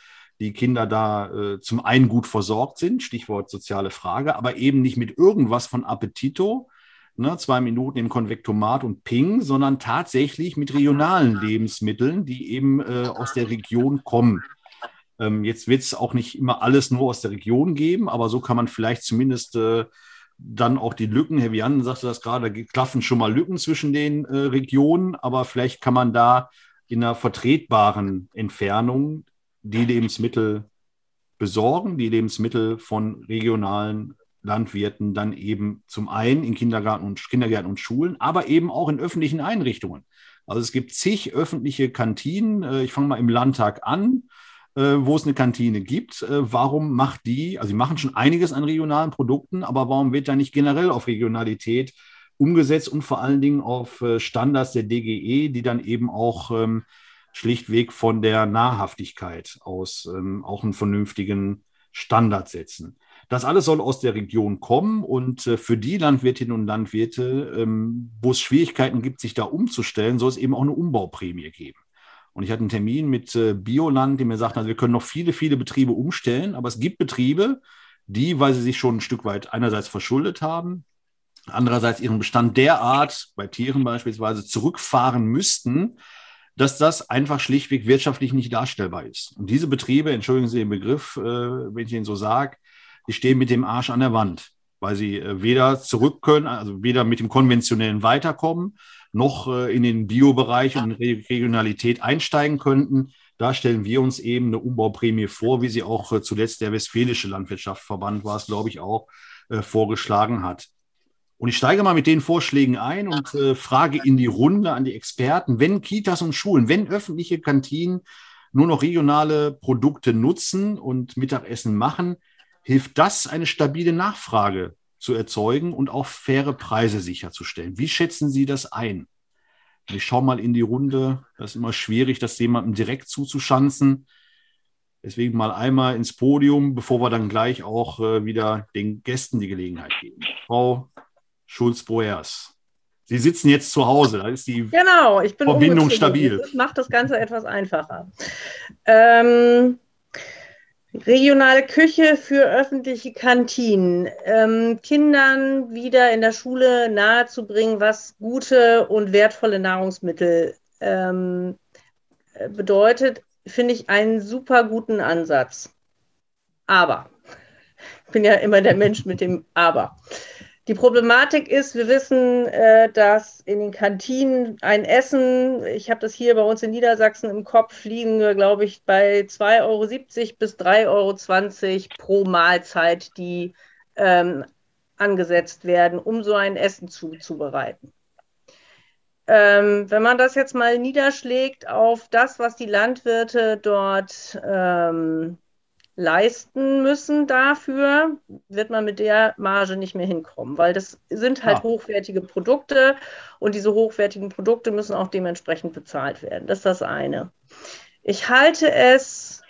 die Kinder da äh, zum einen gut versorgt sind, Stichwort soziale Frage, aber eben nicht mit irgendwas von Appetito, ne, zwei Minuten im Konvektomat und Ping, sondern tatsächlich mit regionalen Lebensmitteln, die eben äh, aus der Region kommen. Ähm, jetzt wird es auch nicht immer alles nur aus der Region geben, aber so kann man vielleicht zumindest äh, dann auch die Lücken, Herr Vian sagte das gerade, da klaffen schon mal Lücken zwischen den äh, Regionen, aber vielleicht kann man da in einer vertretbaren Entfernung die Lebensmittel besorgen, die Lebensmittel von regionalen Landwirten dann eben zum einen in Kindergarten und, Kindergärten und Schulen, aber eben auch in öffentlichen Einrichtungen. Also es gibt zig öffentliche Kantinen. Äh, ich fange mal im Landtag an wo es eine Kantine gibt. Äh, warum macht die, also sie machen schon einiges an regionalen Produkten, aber warum wird da nicht generell auf Regionalität umgesetzt und vor allen Dingen auf äh, Standards der DGE, die dann eben auch ähm, schlichtweg von der Nahrhaftigkeit aus ähm, auch einen vernünftigen Standard setzen. Das alles soll aus der Region kommen und äh, für die Landwirtinnen und Landwirte, ähm, wo es Schwierigkeiten gibt, sich da umzustellen, soll es eben auch eine Umbauprämie geben. Und ich hatte einen Termin mit äh, Bioland, die mir sagten, also wir können noch viele, viele Betriebe umstellen, aber es gibt Betriebe, die, weil sie sich schon ein Stück weit einerseits verschuldet haben, andererseits ihren Bestand derart, bei Tieren beispielsweise, zurückfahren müssten, dass das einfach schlichtweg wirtschaftlich nicht darstellbar ist. Und diese Betriebe, entschuldigen Sie den Begriff, äh, wenn ich Ihnen so sage, die stehen mit dem Arsch an der Wand, weil sie äh, weder zurück können, also weder mit dem konventionellen weiterkommen, noch äh, in den Biobereich und Regionalität einsteigen könnten. Da stellen wir uns eben eine Umbauprämie vor, wie sie auch äh, zuletzt der Westfälische Landwirtschaftsverband war es, glaube ich, auch äh, vorgeschlagen hat. Und ich steige mal mit den Vorschlägen ein und äh, frage in die Runde an die Experten, wenn Kitas und Schulen, wenn öffentliche Kantinen nur noch regionale Produkte nutzen und Mittagessen machen, hilft das, eine stabile Nachfrage zu erzeugen und auch faire Preise sicherzustellen. Wie schätzen Sie das ein? Ich schaue mal in die Runde. Das ist immer schwierig, das jemandem direkt zuzuschanzen. Deswegen mal einmal ins Podium, bevor wir dann gleich auch äh, wieder den Gästen die Gelegenheit geben. Frau Schulz-Boers. Sie sitzen jetzt zu Hause, da ist die genau, Verbindung stabil. Das macht das Ganze etwas einfacher. Ähm, regionale Küche für öffentliche Kantinen. Ähm, Kindern wieder in der Schule nahezubringen, was gute und wertvolle Nahrungsmittel ähm, bedeutet, finde ich einen super guten Ansatz. Aber, ich bin ja immer der Mensch mit dem Aber. Die Problematik ist, wir wissen, äh, dass in den Kantinen ein Essen, ich habe das hier bei uns in Niedersachsen im Kopf, liegen wir, glaube ich, bei 2,70 Euro bis 3,20 Euro pro Mahlzeit, die ähm, angesetzt werden, um so ein Essen zuzubereiten. Ähm, wenn man das jetzt mal niederschlägt auf das, was die Landwirte dort ähm, leisten müssen dafür, wird man mit der Marge nicht mehr hinkommen, weil das sind halt ja. hochwertige Produkte und diese hochwertigen Produkte müssen auch dementsprechend bezahlt werden. Das ist das eine. Ich halte es,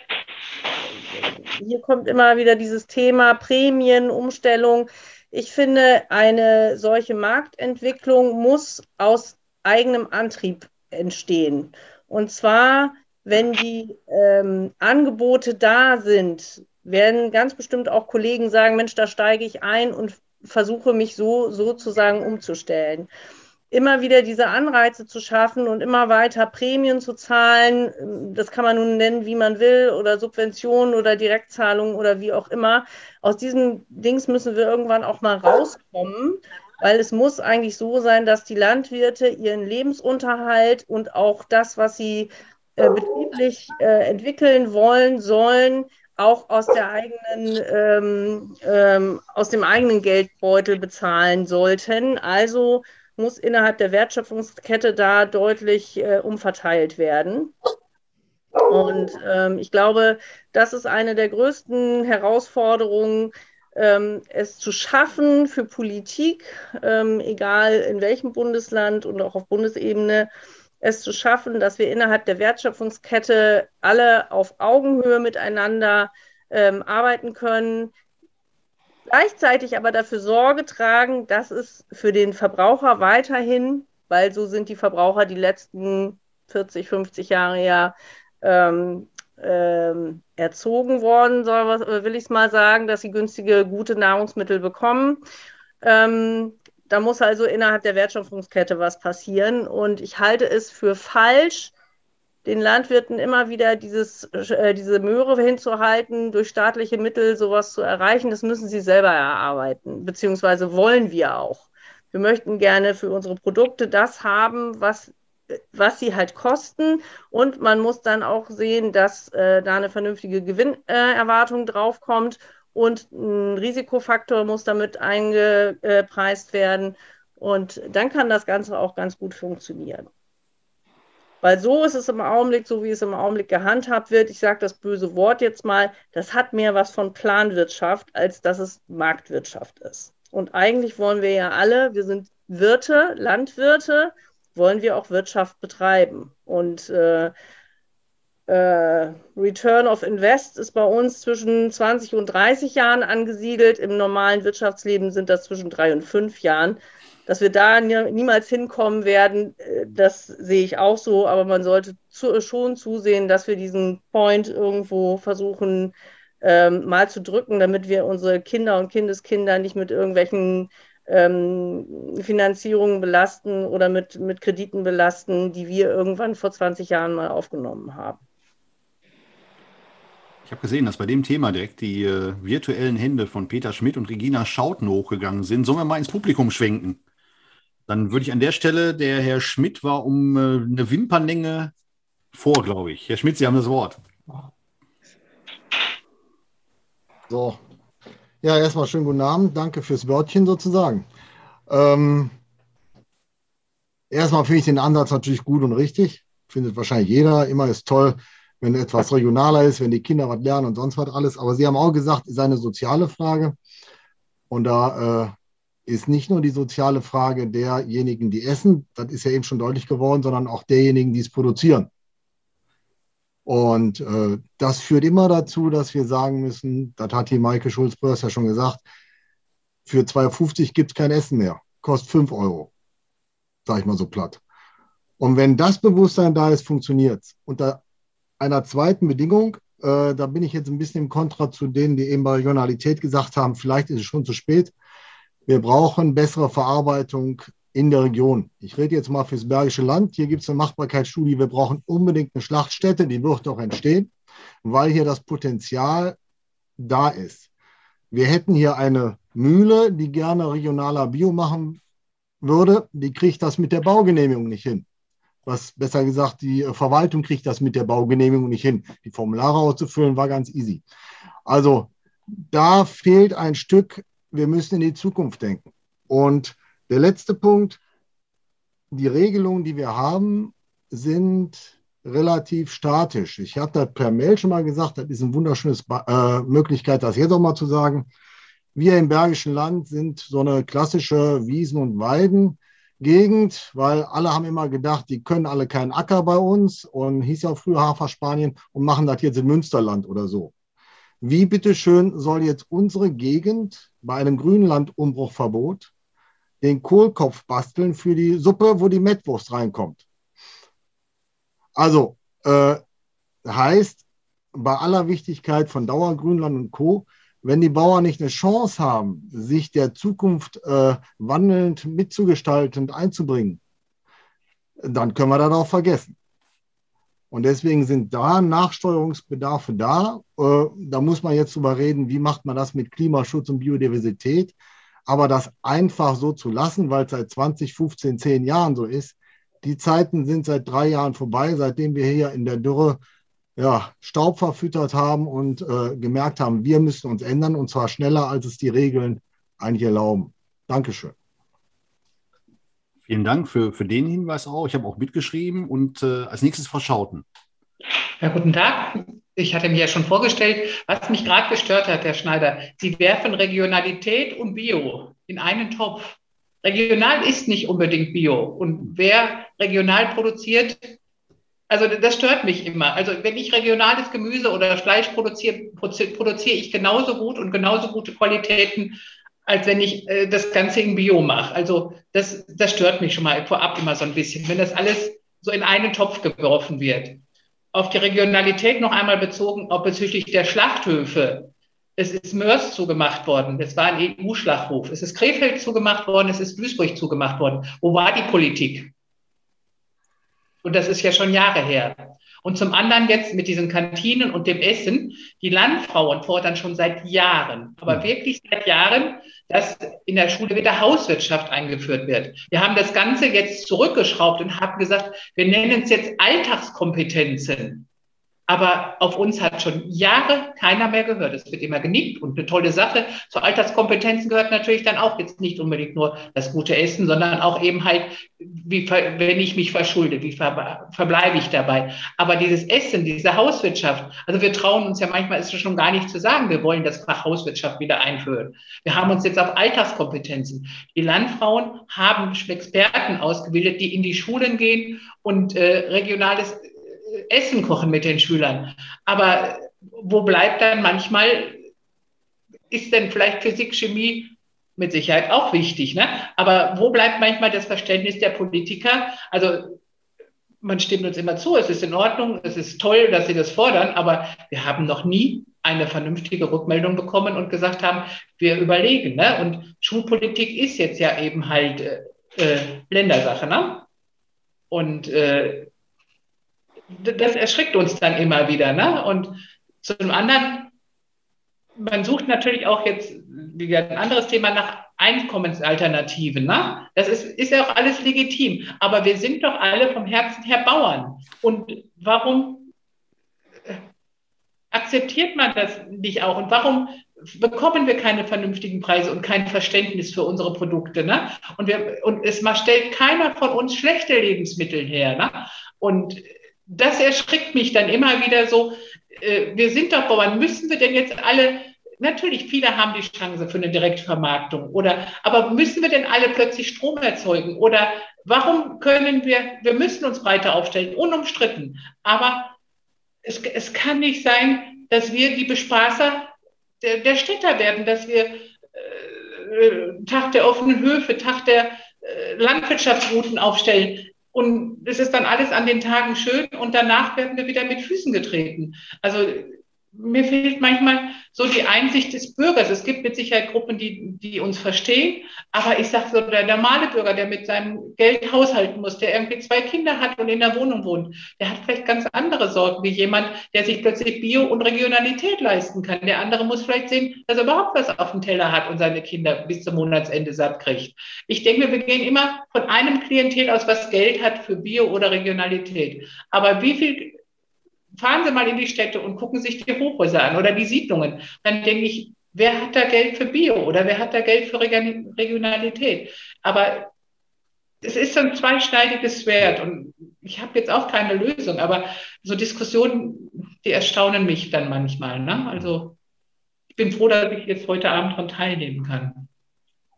hier kommt immer wieder dieses Thema Prämien, Umstellung. Ich finde, eine solche Marktentwicklung muss aus eigenem Antrieb entstehen. Und zwar wenn die ähm, Angebote da sind, werden ganz bestimmt auch Kollegen sagen, Mensch, da steige ich ein und versuche mich so sozusagen umzustellen. Immer wieder diese Anreize zu schaffen und immer weiter Prämien zu zahlen, das kann man nun nennen, wie man will, oder Subventionen oder Direktzahlungen oder wie auch immer. Aus diesen Dings müssen wir irgendwann auch mal rauskommen, weil es muss eigentlich so sein, dass die Landwirte ihren Lebensunterhalt und auch das, was sie äh, betrieblich äh, entwickeln wollen, sollen, auch aus der eigenen, ähm, ähm, aus dem eigenen Geldbeutel bezahlen sollten. Also muss innerhalb der Wertschöpfungskette da deutlich äh, umverteilt werden. Und ähm, ich glaube, das ist eine der größten Herausforderungen, ähm, es zu schaffen für Politik, ähm, egal in welchem Bundesland und auch auf Bundesebene, es zu schaffen, dass wir innerhalb der Wertschöpfungskette alle auf Augenhöhe miteinander ähm, arbeiten können, gleichzeitig aber dafür Sorge tragen, dass es für den Verbraucher weiterhin, weil so sind die Verbraucher die letzten 40, 50 Jahre ja ähm, ähm, erzogen worden, soll, will ich es mal sagen, dass sie günstige, gute Nahrungsmittel bekommen. Ähm, da muss also innerhalb der Wertschöpfungskette was passieren. Und ich halte es für falsch, den Landwirten immer wieder dieses, äh, diese Möhre hinzuhalten, durch staatliche Mittel sowas zu erreichen. Das müssen sie selber erarbeiten, beziehungsweise wollen wir auch. Wir möchten gerne für unsere Produkte das haben, was, was sie halt kosten. Und man muss dann auch sehen, dass äh, da eine vernünftige Gewinnerwartung draufkommt und ein Risikofaktor muss damit eingepreist werden. Und dann kann das Ganze auch ganz gut funktionieren. Weil so ist es im Augenblick, so wie es im Augenblick gehandhabt wird, ich sage das böse Wort jetzt mal, das hat mehr was von Planwirtschaft, als dass es Marktwirtschaft ist. Und eigentlich wollen wir ja alle, wir sind Wirte, Landwirte, wollen wir auch Wirtschaft betreiben. Und äh, äh, Return of Invest ist bei uns zwischen 20 und 30 Jahren angesiedelt. Im normalen Wirtschaftsleben sind das zwischen drei und fünf Jahren. Dass wir da niemals hinkommen werden, äh, das sehe ich auch so, aber man sollte zu, schon zusehen, dass wir diesen Point irgendwo versuchen ähm, mal zu drücken, damit wir unsere Kinder und Kindeskinder nicht mit irgendwelchen ähm, Finanzierungen belasten oder mit, mit Krediten belasten, die wir irgendwann vor 20 Jahren mal aufgenommen haben. Ich habe gesehen, dass bei dem Thema direkt die äh, virtuellen Hände von Peter Schmidt und Regina Schauten hochgegangen sind. Sollen wir mal ins Publikum schwenken? Dann würde ich an der Stelle, der Herr Schmidt war um äh, eine Wimpernlänge vor, glaube ich. Herr Schmidt, Sie haben das Wort. So. Ja, erstmal schönen guten Abend. Danke fürs Wörtchen sozusagen. Ähm, erstmal finde ich den Ansatz natürlich gut und richtig. Findet wahrscheinlich jeder. Immer ist toll, wenn etwas regionaler ist, wenn die Kinder was lernen und sonst was alles. Aber Sie haben auch gesagt, es ist eine soziale Frage. Und da äh, ist nicht nur die soziale Frage derjenigen, die essen, das ist ja eben schon deutlich geworden, sondern auch derjenigen, die es produzieren. Und äh, das führt immer dazu, dass wir sagen müssen, das hat die Maike Schulz-Börs ja schon gesagt, für 2,50 gibt es kein Essen mehr. Kostet 5 Euro. Sag ich mal so platt. Und wenn das Bewusstsein da ist, funktioniert es. Unter einer zweiten Bedingung, äh, da bin ich jetzt ein bisschen im Kontra zu denen, die eben bei Regionalität gesagt haben, vielleicht ist es schon zu spät. Wir brauchen bessere Verarbeitung in der Region. Ich rede jetzt mal fürs Bergische Land. Hier gibt es eine Machbarkeitsstudie. Wir brauchen unbedingt eine Schlachtstätte. Die wird auch entstehen, weil hier das Potenzial da ist. Wir hätten hier eine Mühle, die gerne regionaler Bio machen würde. Die kriegt das mit der Baugenehmigung nicht hin was besser gesagt, die äh, Verwaltung kriegt das mit der Baugenehmigung nicht hin. Die Formulare auszufüllen war ganz easy. Also da fehlt ein Stück, wir müssen in die Zukunft denken. Und der letzte Punkt, die Regelungen, die wir haben, sind relativ statisch. Ich habe das per Mail schon mal gesagt, das ist eine wunderschöne äh, Möglichkeit, das jetzt auch mal zu sagen. Wir im Bergischen Land sind so eine klassische Wiesen- und Weiden. Gegend, weil alle haben immer gedacht, die können alle keinen Acker bei uns und hieß ja früher Haferspanien und machen das jetzt in Münsterland oder so. Wie bitteschön soll jetzt unsere Gegend bei einem Grünlandumbruchverbot den Kohlkopf basteln für die Suppe, wo die Mettwurst reinkommt? Also äh, heißt, bei aller Wichtigkeit von Dauergrünland und Co wenn die Bauern nicht eine Chance haben, sich der Zukunft äh, wandelnd mitzugestaltend einzubringen, dann können wir das auch vergessen. Und deswegen sind da Nachsteuerungsbedarfe da. Äh, da muss man jetzt drüber reden, wie macht man das mit Klimaschutz und Biodiversität. Aber das einfach so zu lassen, weil es seit 20, 15, 10 Jahren so ist, die Zeiten sind seit drei Jahren vorbei, seitdem wir hier in der Dürre ja, Staub verfüttert haben und äh, gemerkt haben, wir müssen uns ändern und zwar schneller, als es die Regeln eigentlich erlauben. Dankeschön. Vielen Dank für, für den Hinweis auch. Ich habe auch mitgeschrieben und äh, als nächstes Frau Schauten. Ja, guten Tag. Ich hatte mir ja schon vorgestellt, was mich gerade gestört hat, Herr Schneider. Sie werfen Regionalität und Bio in einen Topf. Regional ist nicht unbedingt Bio. Und wer regional produziert, also das stört mich immer. Also wenn ich regionales Gemüse oder Fleisch produziere, produziere ich genauso gut und genauso gute Qualitäten, als wenn ich äh, das Ganze in Bio mache. Also das, das stört mich schon mal vorab immer so ein bisschen, wenn das alles so in einen Topf geworfen wird. Auf die Regionalität noch einmal bezogen, auch bezüglich der Schlachthöfe. Es ist Mörs zugemacht worden. Das war ein EU-Schlachthof. Es ist Krefeld zugemacht worden. Es ist Duisburg zugemacht worden. Wo war die Politik? Und das ist ja schon Jahre her. Und zum anderen jetzt mit diesen Kantinen und dem Essen. Die Landfrauen fordern schon seit Jahren, aber mhm. wirklich seit Jahren, dass in der Schule wieder Hauswirtschaft eingeführt wird. Wir haben das Ganze jetzt zurückgeschraubt und haben gesagt, wir nennen es jetzt Alltagskompetenzen. Aber auf uns hat schon Jahre keiner mehr gehört. Es wird immer genickt und eine tolle Sache. Zu Alterskompetenzen gehört natürlich dann auch jetzt nicht unbedingt nur das gute Essen, sondern auch eben halt, wie, wenn ich mich verschulde, wie ver, verbleibe ich dabei. Aber dieses Essen, diese Hauswirtschaft, also wir trauen uns ja manchmal, ist schon gar nicht zu sagen, wir wollen das Fach Hauswirtschaft wieder einführen. Wir haben uns jetzt auf Alltagskompetenzen. Die Landfrauen haben Experten ausgebildet, die in die Schulen gehen und äh, regionales Essen kochen mit den Schülern. Aber wo bleibt dann manchmal, ist denn vielleicht Physik, Chemie mit Sicherheit auch wichtig, ne? aber wo bleibt manchmal das Verständnis der Politiker? Also man stimmt uns immer zu, es ist in Ordnung, es ist toll, dass sie das fordern, aber wir haben noch nie eine vernünftige Rückmeldung bekommen und gesagt haben, wir überlegen. Ne? Und Schulpolitik ist jetzt ja eben halt äh, äh, Ländersache. Ne? Und äh, das erschrickt uns dann immer wieder. Ne? Und zum anderen, man sucht natürlich auch jetzt wie ein anderes Thema nach Einkommensalternativen. Ne? Das ist, ist ja auch alles legitim. Aber wir sind doch alle vom Herzen her Bauern. Und warum äh, akzeptiert man das nicht auch? Und warum bekommen wir keine vernünftigen Preise und kein Verständnis für unsere Produkte? Ne? Und, wir, und es stellt keiner von uns schlechte Lebensmittel her. Ne? Und das erschrickt mich dann immer wieder so. Äh, wir sind doch Bauern. Müssen wir denn jetzt alle natürlich, viele haben die Chance für eine Direktvermarktung. Oder, aber müssen wir denn alle plötzlich Strom erzeugen? Oder warum können wir, wir müssen uns breiter aufstellen, unumstritten. Aber es, es kann nicht sein, dass wir die Bespaßer der, der Städter werden, dass wir äh, Tag der offenen Höfe, Tag der äh, Landwirtschaftsrouten aufstellen. Und es ist dann alles an den Tagen schön und danach werden wir wieder mit Füßen getreten. Also mir fehlt manchmal so die Einsicht des Bürgers. Es gibt mit Sicherheit Gruppen, die, die uns verstehen, aber ich sage so, der normale Bürger, der mit seinem Geld haushalten muss, der irgendwie zwei Kinder hat und in der Wohnung wohnt, der hat vielleicht ganz andere Sorgen wie jemand, der sich plötzlich Bio und Regionalität leisten kann. Der andere muss vielleicht sehen, dass er überhaupt was auf dem Teller hat und seine Kinder bis zum Monatsende satt kriegt. Ich denke, wir gehen immer von einem Klientel aus, was Geld hat für Bio oder Regionalität. Aber wie viel fahren Sie mal in die Städte und gucken sich die Hochhäuser an oder die Siedlungen. Dann denke ich, wer hat da Geld für Bio oder wer hat da Geld für Regionalität? Aber es ist so ein zweischneidiges Schwert und ich habe jetzt auch keine Lösung, aber so Diskussionen, die erstaunen mich dann manchmal. Ne? Also ich bin froh, dass ich jetzt heute Abend daran teilnehmen kann.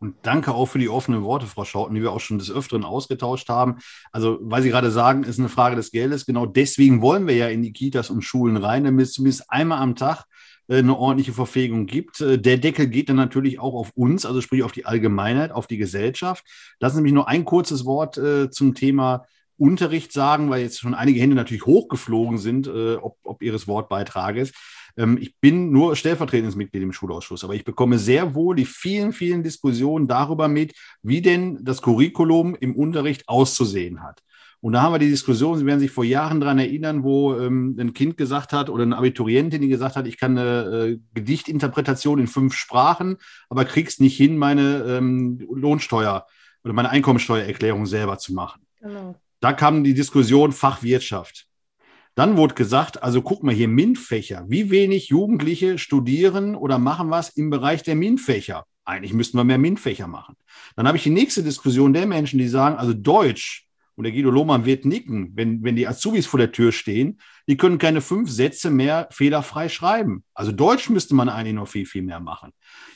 Und danke auch für die offenen Worte, Frau Schauten, die wir auch schon des Öfteren ausgetauscht haben. Also, weil Sie gerade sagen, ist eine Frage des Geldes. Genau deswegen wollen wir ja in die Kitas und Schulen rein, damit es zumindest einmal am Tag äh, eine ordentliche Verpflegung gibt. Äh, der Deckel geht dann natürlich auch auf uns, also sprich auf die Allgemeinheit, auf die Gesellschaft. Das ist nämlich nur ein kurzes Wort äh, zum Thema Unterricht sagen, weil jetzt schon einige Hände natürlich hochgeflogen sind, ob, ob Ihres Wortbeitrages. Ähm, ich bin nur stellvertretendes Mitglied im Schulausschuss, aber ich bekomme sehr wohl die vielen, vielen Diskussionen darüber mit, wie denn das Curriculum im Unterricht auszusehen hat. Und da haben wir die Diskussion, Sie werden sich vor Jahren daran erinnern, wo ähm, ein Kind gesagt hat oder eine Abiturientin, die gesagt hat, ich kann eine äh, Gedichtinterpretation in fünf Sprachen, aber krieg's nicht hin, meine ähm, Lohnsteuer oder meine Einkommensteuererklärung selber zu machen. Genau. Da kam die Diskussion Fachwirtschaft. Dann wurde gesagt, also guck mal hier, MINT-Fächer. Wie wenig Jugendliche studieren oder machen was im Bereich der MINT-Fächer? Eigentlich müssten wir mehr MINT-Fächer machen. Dann habe ich die nächste Diskussion der Menschen, die sagen, also Deutsch, und der Guido Lohmann wird nicken, wenn, wenn die Azubis vor der Tür stehen, die können keine fünf Sätze mehr fehlerfrei schreiben. Also Deutsch müsste man eigentlich noch viel, viel mehr machen.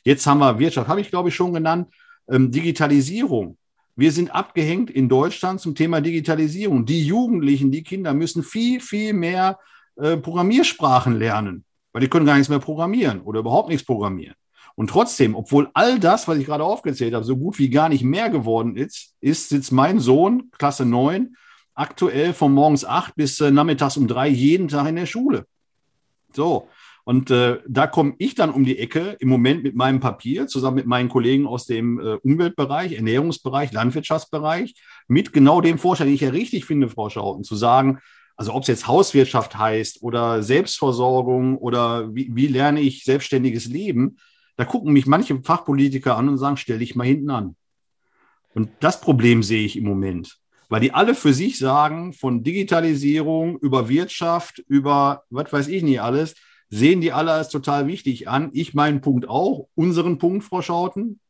Jetzt haben wir Wirtschaft, habe ich glaube ich schon genannt, ähm, Digitalisierung. Wir sind abgehängt in Deutschland zum Thema Digitalisierung. Die Jugendlichen, die Kinder müssen viel, viel mehr äh, Programmiersprachen lernen, weil die können gar nichts mehr programmieren oder überhaupt nichts programmieren. Und trotzdem, obwohl all das, was ich gerade aufgezählt habe, so gut wie gar nicht mehr geworden ist, ist sitzt mein Sohn, Klasse 9, aktuell von morgens 8 bis äh, nachmittags um 3 jeden Tag in der Schule. So, und äh, da komme ich dann um die Ecke im Moment mit meinem Papier, zusammen mit meinen Kollegen aus dem äh, Umweltbereich, Ernährungsbereich, Landwirtschaftsbereich, mit genau dem Vorschlag, den ich ja richtig finde, Frau Schauten, zu sagen, also ob es jetzt Hauswirtschaft heißt oder Selbstversorgung oder wie, wie lerne ich selbstständiges Leben, da gucken mich manche Fachpolitiker an und sagen, stell dich mal hinten an. Und das Problem sehe ich im Moment, weil die alle für sich sagen, von Digitalisierung über Wirtschaft, über was weiß ich nicht alles, sehen die alle als total wichtig an. Ich meinen Punkt auch, unseren Punkt, Frau Schauten.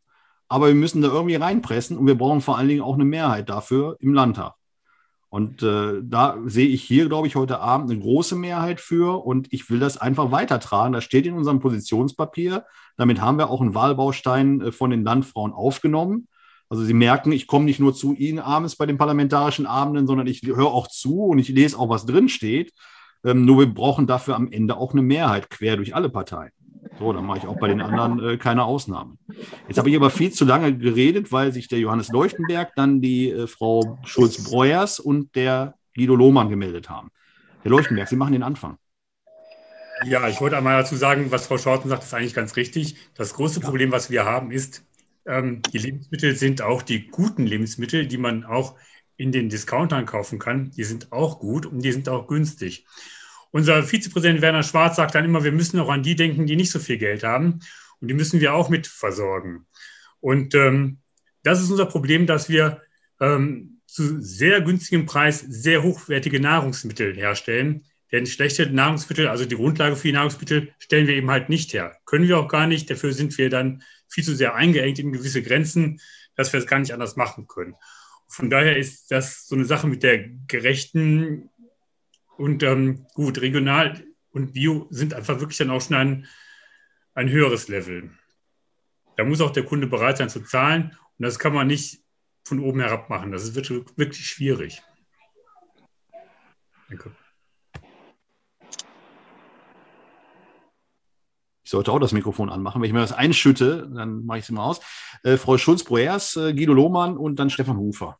Aber wir müssen da irgendwie reinpressen und wir brauchen vor allen Dingen auch eine Mehrheit dafür im Landtag. Und äh, da sehe ich hier, glaube ich, heute Abend eine große Mehrheit für und ich will das einfach weitertragen. Das steht in unserem Positionspapier. Damit haben wir auch einen Wahlbaustein äh, von den Landfrauen aufgenommen. Also Sie merken, ich komme nicht nur zu Ihnen abends bei den parlamentarischen Abenden, sondern ich höre auch zu und ich lese auch, was drin steht. Ähm, nur wir brauchen dafür am Ende auch eine Mehrheit quer durch alle Parteien. So, dann mache ich auch bei den anderen äh, keine Ausnahmen. Jetzt habe ich aber viel zu lange geredet, weil sich der Johannes Leuchtenberg, dann die äh, Frau Schulz-Breuers und der Guido Lohmann gemeldet haben. Herr Leuchtenberg, Sie machen den Anfang. Ja, ich wollte einmal dazu sagen, was Frau Schorten sagt, ist eigentlich ganz richtig. Das große Problem, was wir haben, ist, ähm, die Lebensmittel sind auch die guten Lebensmittel, die man auch in den Discountern kaufen kann. Die sind auch gut und die sind auch günstig. Unser Vizepräsident Werner Schwarz sagt dann immer, wir müssen auch an die denken, die nicht so viel Geld haben. Und die müssen wir auch mit versorgen. Und ähm, das ist unser Problem, dass wir ähm, zu sehr günstigem Preis sehr hochwertige Nahrungsmittel herstellen. Denn schlechte Nahrungsmittel, also die Grundlage für die Nahrungsmittel, stellen wir eben halt nicht her. Können wir auch gar nicht. Dafür sind wir dann viel zu sehr eingeengt in gewisse Grenzen, dass wir es gar nicht anders machen können. Von daher ist das so eine Sache mit der gerechten und ähm, gut, regional und Bio sind einfach wirklich dann auch schon ein, ein höheres Level. Da muss auch der Kunde bereit sein zu zahlen und das kann man nicht von oben herab machen. Das ist wirklich schwierig. Danke. Ich sollte auch das Mikrofon anmachen. Wenn ich mir das einschütte, dann mache ich es immer aus. Äh, Frau Schulz-Broers, äh, Guido Lohmann und dann Stefan Hufer.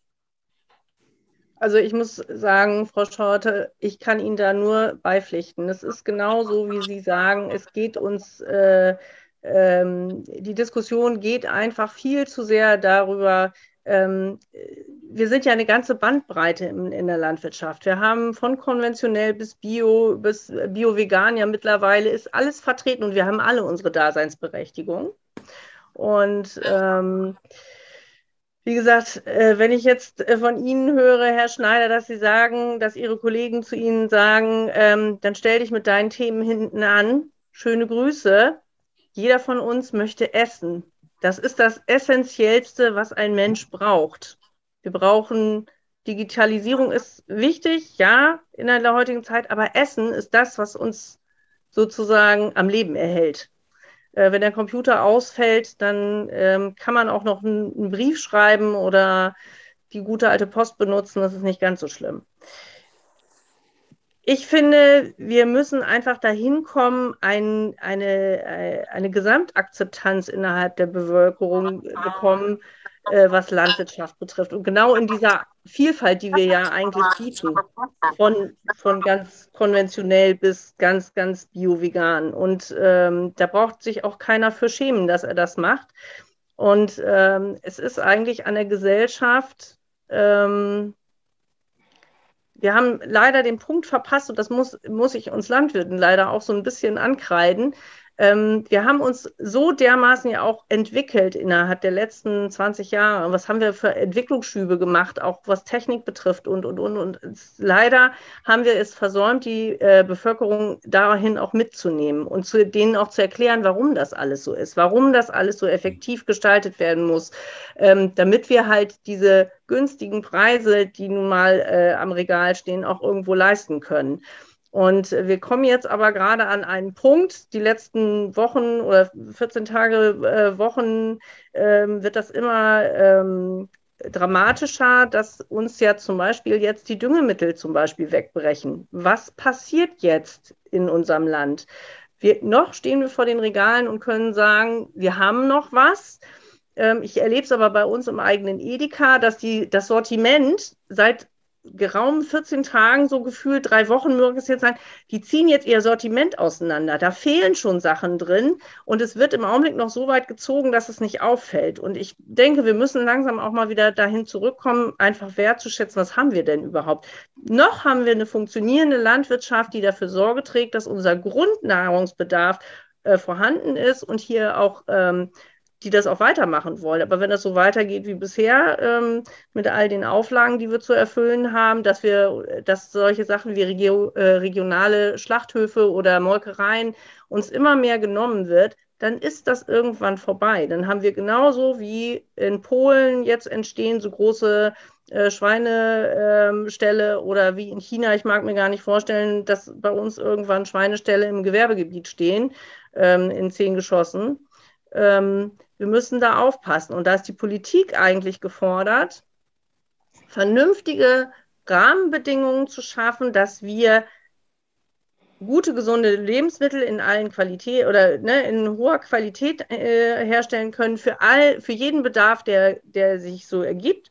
Also ich muss sagen, Frau Schorte, ich kann Ihnen da nur beipflichten. Es ist genau so, wie Sie sagen. Es geht uns, äh, ähm, die Diskussion geht einfach viel zu sehr darüber, wir sind ja eine ganze Bandbreite in, in, der Landwirtschaft. Wir haben von konventionell bis Bio, bis Bio-Vegan ja mittlerweile ist alles vertreten und wir haben alle unsere Daseinsberechtigung. Und ähm, wie gesagt, äh, wenn ich jetzt äh, von Ihnen höre, Herr Schneider, dass Sie sagen, dass Ihre Kollegen zu Ihnen sagen, ähm, dann stell dich mit deinen Themen hinten an. Schöne Grüße. Jeder von uns möchte essen. Das ist das Essentiellste, was ein Mensch braucht. Wir brauchen Digitalisierung ist wichtig, ja, in der heutigen Zeit, aber Essen ist das, was uns sozusagen am Leben erhält. Äh, wenn der Computer ausfällt, dann ähm, kann man auch noch einen, einen Brief schreiben oder die gute alte Post benutzen, das ist nicht ganz so schlimm ich finde, wir müssen einfach dahin kommen, ein, eine, äh, eine Gesamtakzeptanz innerhalb der Bevölkerung bekommen, äh, was Landwirtschaft betrifft. Und genau in dieser Vielfalt, die wir ja eigentlich bieten, von, von ganz konventionell bis ganz, ganz bio-vegan. Und ähm, da braucht sich auch keiner für schämen, dass er das macht. Und ähm, es ist eigentlich an der Gesellschaft, ähm, wir haben leider den Punkt verpasst, und das muss, muss ich uns Landwirten leider auch so ein bisschen ankreiden, ähm, wir haben uns so dermaßen ja auch entwickelt innerhalb der letzten 20 Jahre. Was haben wir für Entwicklungsschübe gemacht, auch was Technik betrifft und, und, und. Und leider haben wir es versäumt, die äh, Bevölkerung dahin auch mitzunehmen und zu denen auch zu erklären, warum das alles so ist, warum das alles so effektiv gestaltet werden muss, ähm, damit wir halt diese günstigen Preise, die nun mal äh, am Regal stehen, auch irgendwo leisten können. Und wir kommen jetzt aber gerade an einen Punkt, die letzten Wochen oder 14 Tage, äh, Wochen äh, wird das immer ähm, dramatischer, dass uns ja zum Beispiel jetzt die Düngemittel zum Beispiel wegbrechen. Was passiert jetzt in unserem Land? Wir, noch stehen wir vor den Regalen und können sagen, wir haben noch was. Ähm, ich erlebe es aber bei uns im eigenen Edeka, dass die, das Sortiment seit geraumen 14 Tagen, so gefühlt drei Wochen, mögen es jetzt sein, die ziehen jetzt ihr Sortiment auseinander. Da fehlen schon Sachen drin und es wird im Augenblick noch so weit gezogen, dass es nicht auffällt. Und ich denke, wir müssen langsam auch mal wieder dahin zurückkommen, einfach wertzuschätzen, was haben wir denn überhaupt. Noch haben wir eine funktionierende Landwirtschaft, die dafür Sorge trägt, dass unser Grundnahrungsbedarf äh, vorhanden ist und hier auch ähm, die das auch weitermachen wollen. Aber wenn das so weitergeht wie bisher, ähm, mit all den Auflagen, die wir zu erfüllen haben, dass wir, dass solche Sachen wie Regio, äh, regionale Schlachthöfe oder Molkereien uns immer mehr genommen wird, dann ist das irgendwann vorbei. Dann haben wir genauso wie in Polen jetzt entstehen so große äh, Schweineställe ähm, oder wie in China. Ich mag mir gar nicht vorstellen, dass bei uns irgendwann Schweineställe im Gewerbegebiet stehen, ähm, in zehn Geschossen ähm, wir müssen da aufpassen. Und da ist die Politik eigentlich gefordert, vernünftige Rahmenbedingungen zu schaffen, dass wir gute, gesunde Lebensmittel in allen Qualität oder ne, in hoher Qualität äh, herstellen können für all, für jeden Bedarf, der, der sich so ergibt,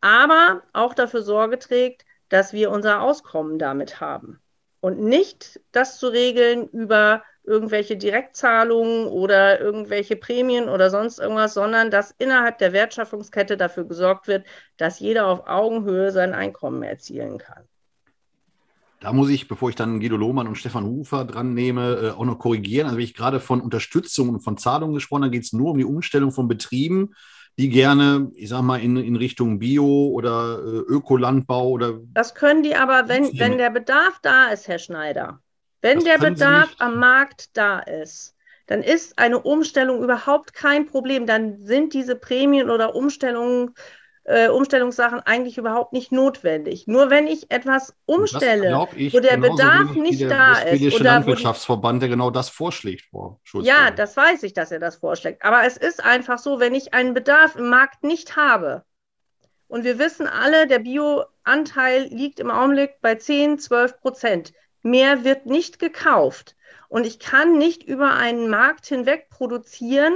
aber auch dafür Sorge trägt, dass wir unser Auskommen damit haben. Und nicht das zu regeln über irgendwelche Direktzahlungen oder irgendwelche Prämien oder sonst irgendwas, sondern dass innerhalb der Wertschöpfungskette dafür gesorgt wird, dass jeder auf Augenhöhe sein Einkommen erzielen kann. Da muss ich, bevor ich dann Guido Lohmann und Stefan Hufer dran nehme, äh, auch noch korrigieren. Also, wenn ich gerade von Unterstützung und von Zahlungen gesprochen habe, geht es nur um die Umstellung von Betrieben, die gerne, ich sag mal, in, in Richtung Bio oder äh, Ökolandbau oder. Das können die aber, wenn, wenn der Bedarf da ist, Herr Schneider. Wenn das der Bedarf am Markt da ist, dann ist eine Umstellung überhaupt kein Problem. Dann sind diese Prämien oder Umstellungen äh, Umstellungssachen eigentlich überhaupt nicht notwendig. Nur wenn ich etwas umstelle, ich, wo der Bedarf nicht der da ist. Oder Landwirtschaftsverband, der genau das vorschlägt, Frau Schulz. Ja, das weiß ich, dass er das vorschlägt. Aber es ist einfach so, wenn ich einen Bedarf im Markt nicht habe, und wir wissen alle, der Bioanteil liegt im Augenblick bei 10, 12 Prozent. Mehr wird nicht gekauft. Und ich kann nicht über einen Markt hinweg produzieren,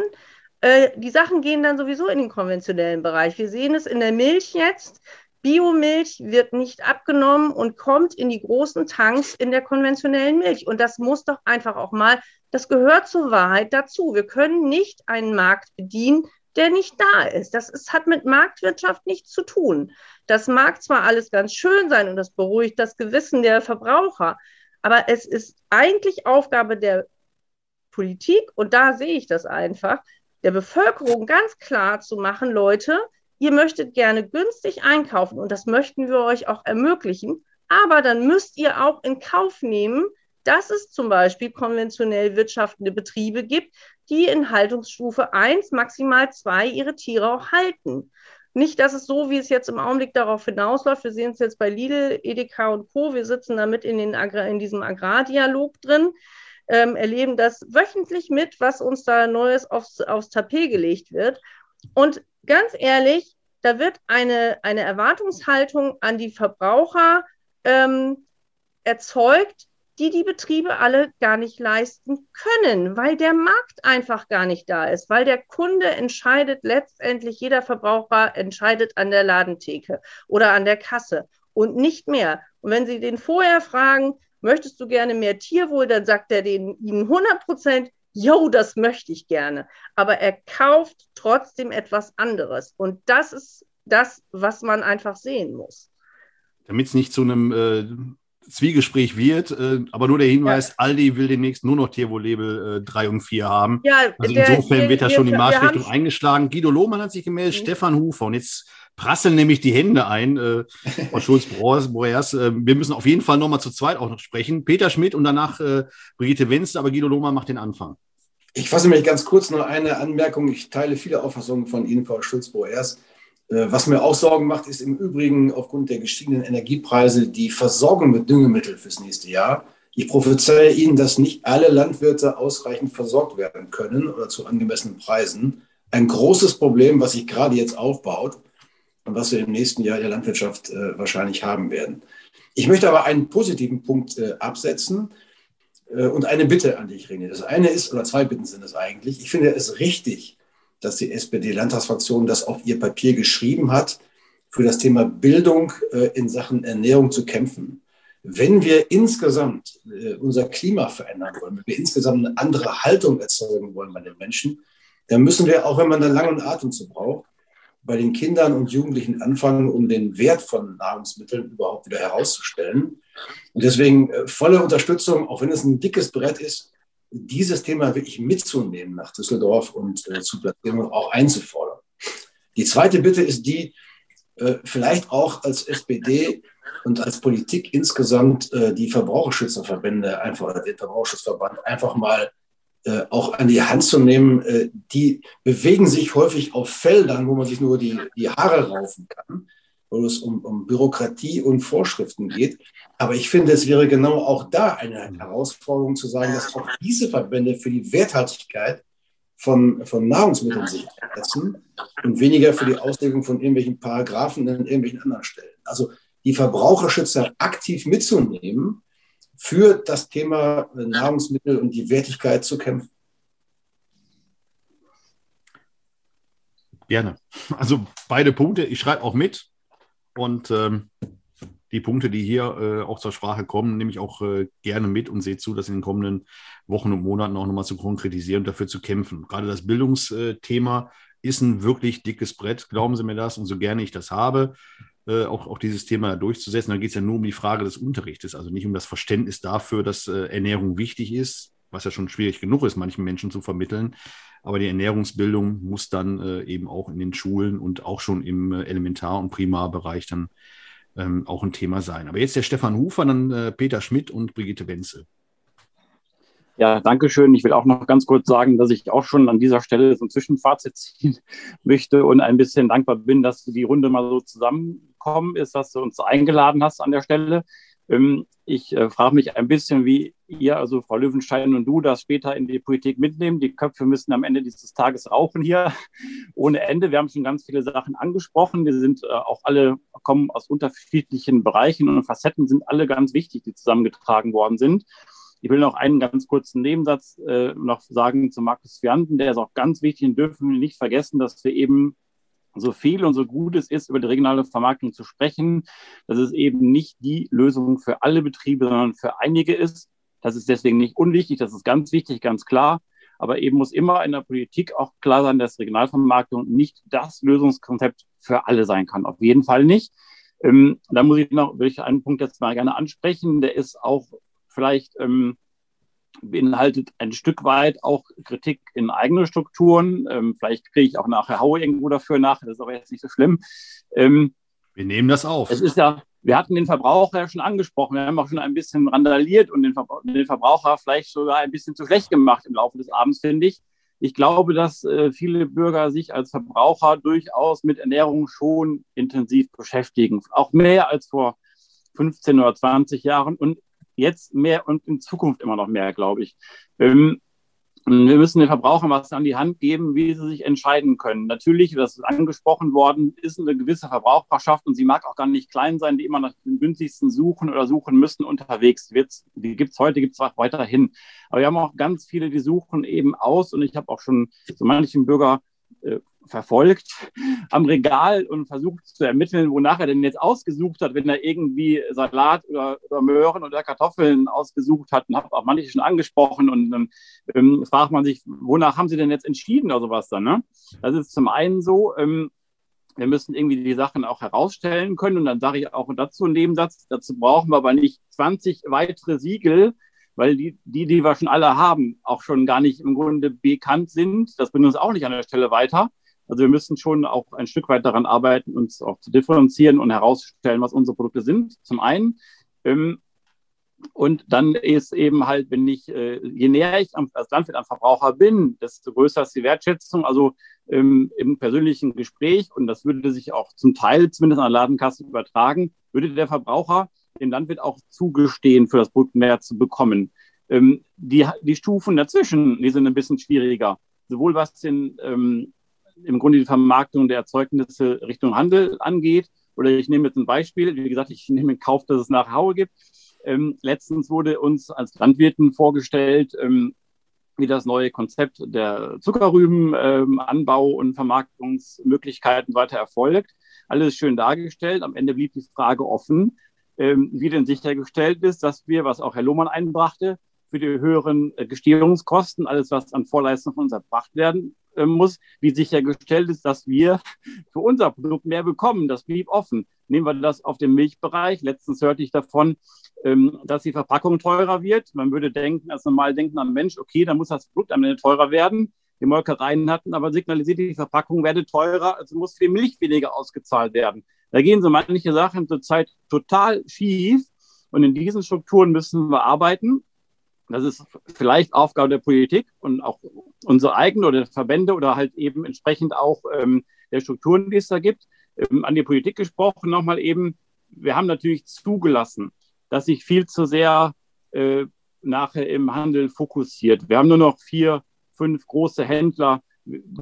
äh, die Sachen gehen dann sowieso in den konventionellen Bereich. Wir sehen es in der Milch jetzt. Biomilch wird nicht abgenommen und kommt in die großen Tanks in der konventionellen Milch. Und das muss doch einfach auch mal, das gehört zur Wahrheit dazu. Wir können nicht einen Markt bedienen, der nicht da ist. Das ist, hat mit Marktwirtschaft nichts zu tun. Das mag zwar alles ganz schön sein und das beruhigt das Gewissen der Verbraucher, aber es ist eigentlich Aufgabe der Politik, und da sehe ich das einfach, der Bevölkerung ganz klar zu machen, Leute, ihr möchtet gerne günstig einkaufen und das möchten wir euch auch ermöglichen, aber dann müsst ihr auch in Kauf nehmen, dass es zum Beispiel konventionell wirtschaftende Betriebe gibt, die in Haltungsstufe 1, maximal 2 ihre Tiere auch halten. Nicht, dass es so, wie es jetzt im Augenblick darauf hinausläuft. Wir sehen es jetzt bei Lidl, Edeka und Co. Wir sitzen damit in, den Agrar in diesem Agrardialog drin ähm, erleben das wöchentlich mit, was uns da Neues aufs, aufs Tapet gelegt wird. Und ganz ehrlich, da wird eine, eine Erwartungshaltung an die Verbraucher ähm, erzeugt, die die Betriebe alle gar nicht leisten können, weil der Markt einfach gar nicht da ist, weil der Kunde entscheidet letztendlich, jeder Verbraucher entscheidet an der Ladentheke oder an der Kasse und nicht mehr. Und wenn Sie den vorher fragen, möchtest du gerne mehr Tierwohl, dann sagt er den, ihnen 100 Prozent, yo, das möchte ich gerne. Aber er kauft trotzdem etwas anderes. Und das ist das, was man einfach sehen muss. Damit es nicht zu einem äh, Zwiegespräch wird, äh, aber nur der Hinweis, ja. Aldi will demnächst nur noch Tierwohl-Label äh, 3 und 4 haben. Ja, also insofern der, wird da schon die Marschrichtung eingeschlagen. Guido Lohmann hat sich gemeldet, mhm. Stefan Hufer. Und jetzt prasseln nämlich die Hände ein. Äh, Frau Schulz-Boers, äh, wir müssen auf jeden Fall nochmal zu zweit auch noch sprechen. Peter Schmidt und danach äh, Brigitte Wenzel, aber Guido Lohmann macht den Anfang. Ich fasse mich ganz kurz nur eine Anmerkung. Ich teile viele Auffassungen von Ihnen, Frau Schulz-Boers. Äh, was mir auch Sorgen macht, ist im Übrigen aufgrund der gestiegenen Energiepreise die Versorgung mit Düngemitteln fürs nächste Jahr. Ich prophezeie Ihnen, dass nicht alle Landwirte ausreichend versorgt werden können oder zu angemessenen Preisen. Ein großes Problem, was sich gerade jetzt aufbaut und was wir im nächsten Jahr der Landwirtschaft äh, wahrscheinlich haben werden. Ich möchte aber einen positiven Punkt äh, absetzen äh, und eine Bitte an dich, René. Das eine ist, oder zwei Bitten sind es eigentlich. Ich finde es richtig, dass die SPD-Landtagsfraktion das auf ihr Papier geschrieben hat, für das Thema Bildung äh, in Sachen Ernährung zu kämpfen. Wenn wir insgesamt äh, unser Klima verändern wollen, wenn wir insgesamt eine andere Haltung erzeugen wollen bei den Menschen, dann müssen wir, auch wenn man da langen Atem zu braucht, bei den Kindern und Jugendlichen anfangen, um den Wert von Nahrungsmitteln überhaupt wieder herauszustellen. Und deswegen äh, volle Unterstützung, auch wenn es ein dickes Brett ist, dieses Thema wirklich mitzunehmen nach Düsseldorf und äh, zu platzieren und auch einzufordern. Die zweite Bitte ist die, äh, vielleicht auch als SPD und als Politik insgesamt äh, die Verbraucherschützerverbände einfach, den Verbraucherschutzverband einfach mal äh, auch an die Hand zu nehmen, äh, die bewegen sich häufig auf Feldern, wo man sich nur die, die Haare raufen kann, wo es um, um Bürokratie und Vorschriften geht. Aber ich finde, es wäre genau auch da eine Herausforderung zu sagen, dass auch diese Verbände für die Werthaltigkeit von, von Nahrungsmitteln sich setzen und weniger für die Auslegung von irgendwelchen Paragraphen an irgendwelchen anderen Stellen. Also die Verbraucherschützer aktiv mitzunehmen, für das Thema Nahrungsmittel und die Wertigkeit zu kämpfen. Gerne. Also beide Punkte. Ich schreibe auch mit. Und ähm, die Punkte, die hier äh, auch zur Sprache kommen, nehme ich auch äh, gerne mit und sehe zu, das in den kommenden Wochen und Monaten auch nochmal zu konkretisieren und dafür zu kämpfen. Gerade das Bildungsthema ist ein wirklich dickes Brett, glauben Sie mir das. Und so gerne ich das habe, äh, auch, auch dieses Thema durchzusetzen, dann geht es ja nur um die Frage des Unterrichtes, also nicht um das Verständnis dafür, dass äh, Ernährung wichtig ist, was ja schon schwierig genug ist, manchen Menschen zu vermitteln. Aber die Ernährungsbildung muss dann äh, eben auch in den Schulen und auch schon im äh, Elementar- und Primarbereich dann ähm, auch ein Thema sein. Aber jetzt der Stefan Hufer, dann äh, Peter Schmidt und Brigitte Wenzel. Ja, danke schön. Ich will auch noch ganz kurz sagen, dass ich auch schon an dieser Stelle so ein Zwischenfazit ziehen möchte und ein bisschen dankbar bin, dass die Runde mal so zusammenkommen ist, dass du uns eingeladen hast an der Stelle. Ähm, ich äh, frage mich ein bisschen, wie ihr, also Frau Löwenstein und du, das später in die Politik mitnehmen. Die Köpfe müssen am Ende dieses Tages rauchen hier ohne Ende. Wir haben schon ganz viele Sachen angesprochen. Wir sind äh, auch alle, kommen aus unterschiedlichen Bereichen und Facetten sind alle ganz wichtig, die zusammengetragen worden sind. Ich will noch einen ganz kurzen Nebensatz äh, noch sagen zu Markus Fianten, der ist auch ganz wichtig und dürfen wir nicht vergessen, dass wir eben so viel und so gut es ist, über die regionale Vermarktung zu sprechen, dass es eben nicht die Lösung für alle Betriebe, sondern für einige ist. Das ist deswegen nicht unwichtig, das ist ganz wichtig, ganz klar. Aber eben muss immer in der Politik auch klar sein, dass Regionalvermarktung nicht das Lösungskonzept für alle sein kann. Auf jeden Fall nicht. Ähm, da muss ich noch, will ich einen Punkt jetzt mal gerne ansprechen. Der ist auch vielleicht ähm, beinhaltet ein Stück weit auch Kritik in eigene Strukturen. Ähm, vielleicht kriege ich auch nachher Haue irgendwo dafür nach, das ist aber jetzt nicht so schlimm. Ähm, wir nehmen das auf. Es ist ja, wir hatten den Verbraucher ja schon angesprochen. Wir haben auch schon ein bisschen randaliert und den, Verbra den Verbraucher vielleicht sogar ein bisschen zu schlecht gemacht im Laufe des Abends, finde ich. Ich glaube, dass äh, viele Bürger sich als Verbraucher durchaus mit Ernährung schon intensiv beschäftigen. Auch mehr als vor 15 oder 20 Jahren. Und jetzt mehr und in Zukunft immer noch mehr, glaube ich. Ähm, wir müssen den Verbrauchern was an die Hand geben, wie sie sich entscheiden können. Natürlich, das ist angesprochen worden, ist eine gewisse Verbraucherschaft und sie mag auch gar nicht klein sein, die immer nach dem günstigsten suchen oder suchen müssen unterwegs. Die gibt es heute, gibt es auch weiterhin. Aber wir haben auch ganz viele, die suchen eben aus und ich habe auch schon so manchen Bürger äh, verfolgt am Regal und versucht zu ermitteln, wonach er denn jetzt ausgesucht hat, wenn er irgendwie Salat oder, oder Möhren oder Kartoffeln ausgesucht hat. Und habe auch manche schon angesprochen und dann ähm, fragt man sich, wonach haben sie denn jetzt entschieden oder sowas dann? Ne? Das ist zum einen so, ähm, wir müssen irgendwie die Sachen auch herausstellen können. Und dann sage ich auch dazu einen Nebensatz, dazu brauchen wir aber nicht 20 weitere Siegel, weil die, die, die wir schon alle haben, auch schon gar nicht im Grunde bekannt sind. Das bringt uns auch nicht an der Stelle weiter. Also wir müssen schon auch ein Stück weit daran arbeiten, uns auch zu differenzieren und herauszustellen, was unsere Produkte sind. Zum einen. Ähm, und dann ist eben halt, wenn ich, äh, je näher ich am, als Landwirt am Verbraucher bin, desto größer ist die Wertschätzung. Also ähm, im persönlichen Gespräch, und das würde sich auch zum Teil zumindest an der Ladenkasse übertragen, würde der Verbraucher dem Landwirt auch zugestehen, für das Produkt mehr zu bekommen. Ähm, die, die Stufen dazwischen, die sind ein bisschen schwieriger. Sowohl was den ähm, im Grunde die Vermarktung der Erzeugnisse Richtung Handel angeht. Oder ich nehme jetzt ein Beispiel. Wie gesagt, ich nehme in Kauf, dass es nach Haue gibt. Ähm, letztens wurde uns als Landwirten vorgestellt, ähm, wie das neue Konzept der Zuckerrübenanbau ähm, und Vermarktungsmöglichkeiten weiter erfolgt. Alles schön dargestellt. Am Ende blieb die Frage offen, ähm, wie denn sichergestellt ist, dass wir, was auch Herr Lohmann einbrachte, für die höheren äh, Gestehungskosten, alles was an Vorleistungen von uns erbracht werden muss, wie sichergestellt ist, dass wir für unser Produkt mehr bekommen. Das blieb offen. Nehmen wir das auf den Milchbereich. Letztens hörte ich davon, ähm, dass die Verpackung teurer wird. Man würde denken, als normal denken am Mensch, okay, dann muss das Produkt am Ende teurer werden. Die Molkereien hatten aber signalisiert, die Verpackung werde teurer, also muss die Milch weniger ausgezahlt werden. Da gehen so manche Sachen zurzeit total schief. Und in diesen Strukturen müssen wir arbeiten. Das ist vielleicht Aufgabe der Politik und auch unsere eigene oder der Verbände oder halt eben entsprechend auch ähm, der Strukturen, die es da gibt. Ähm, an die Politik gesprochen nochmal eben, wir haben natürlich zugelassen, dass sich viel zu sehr äh, nachher im Handel fokussiert. Wir haben nur noch vier fünf große Händler.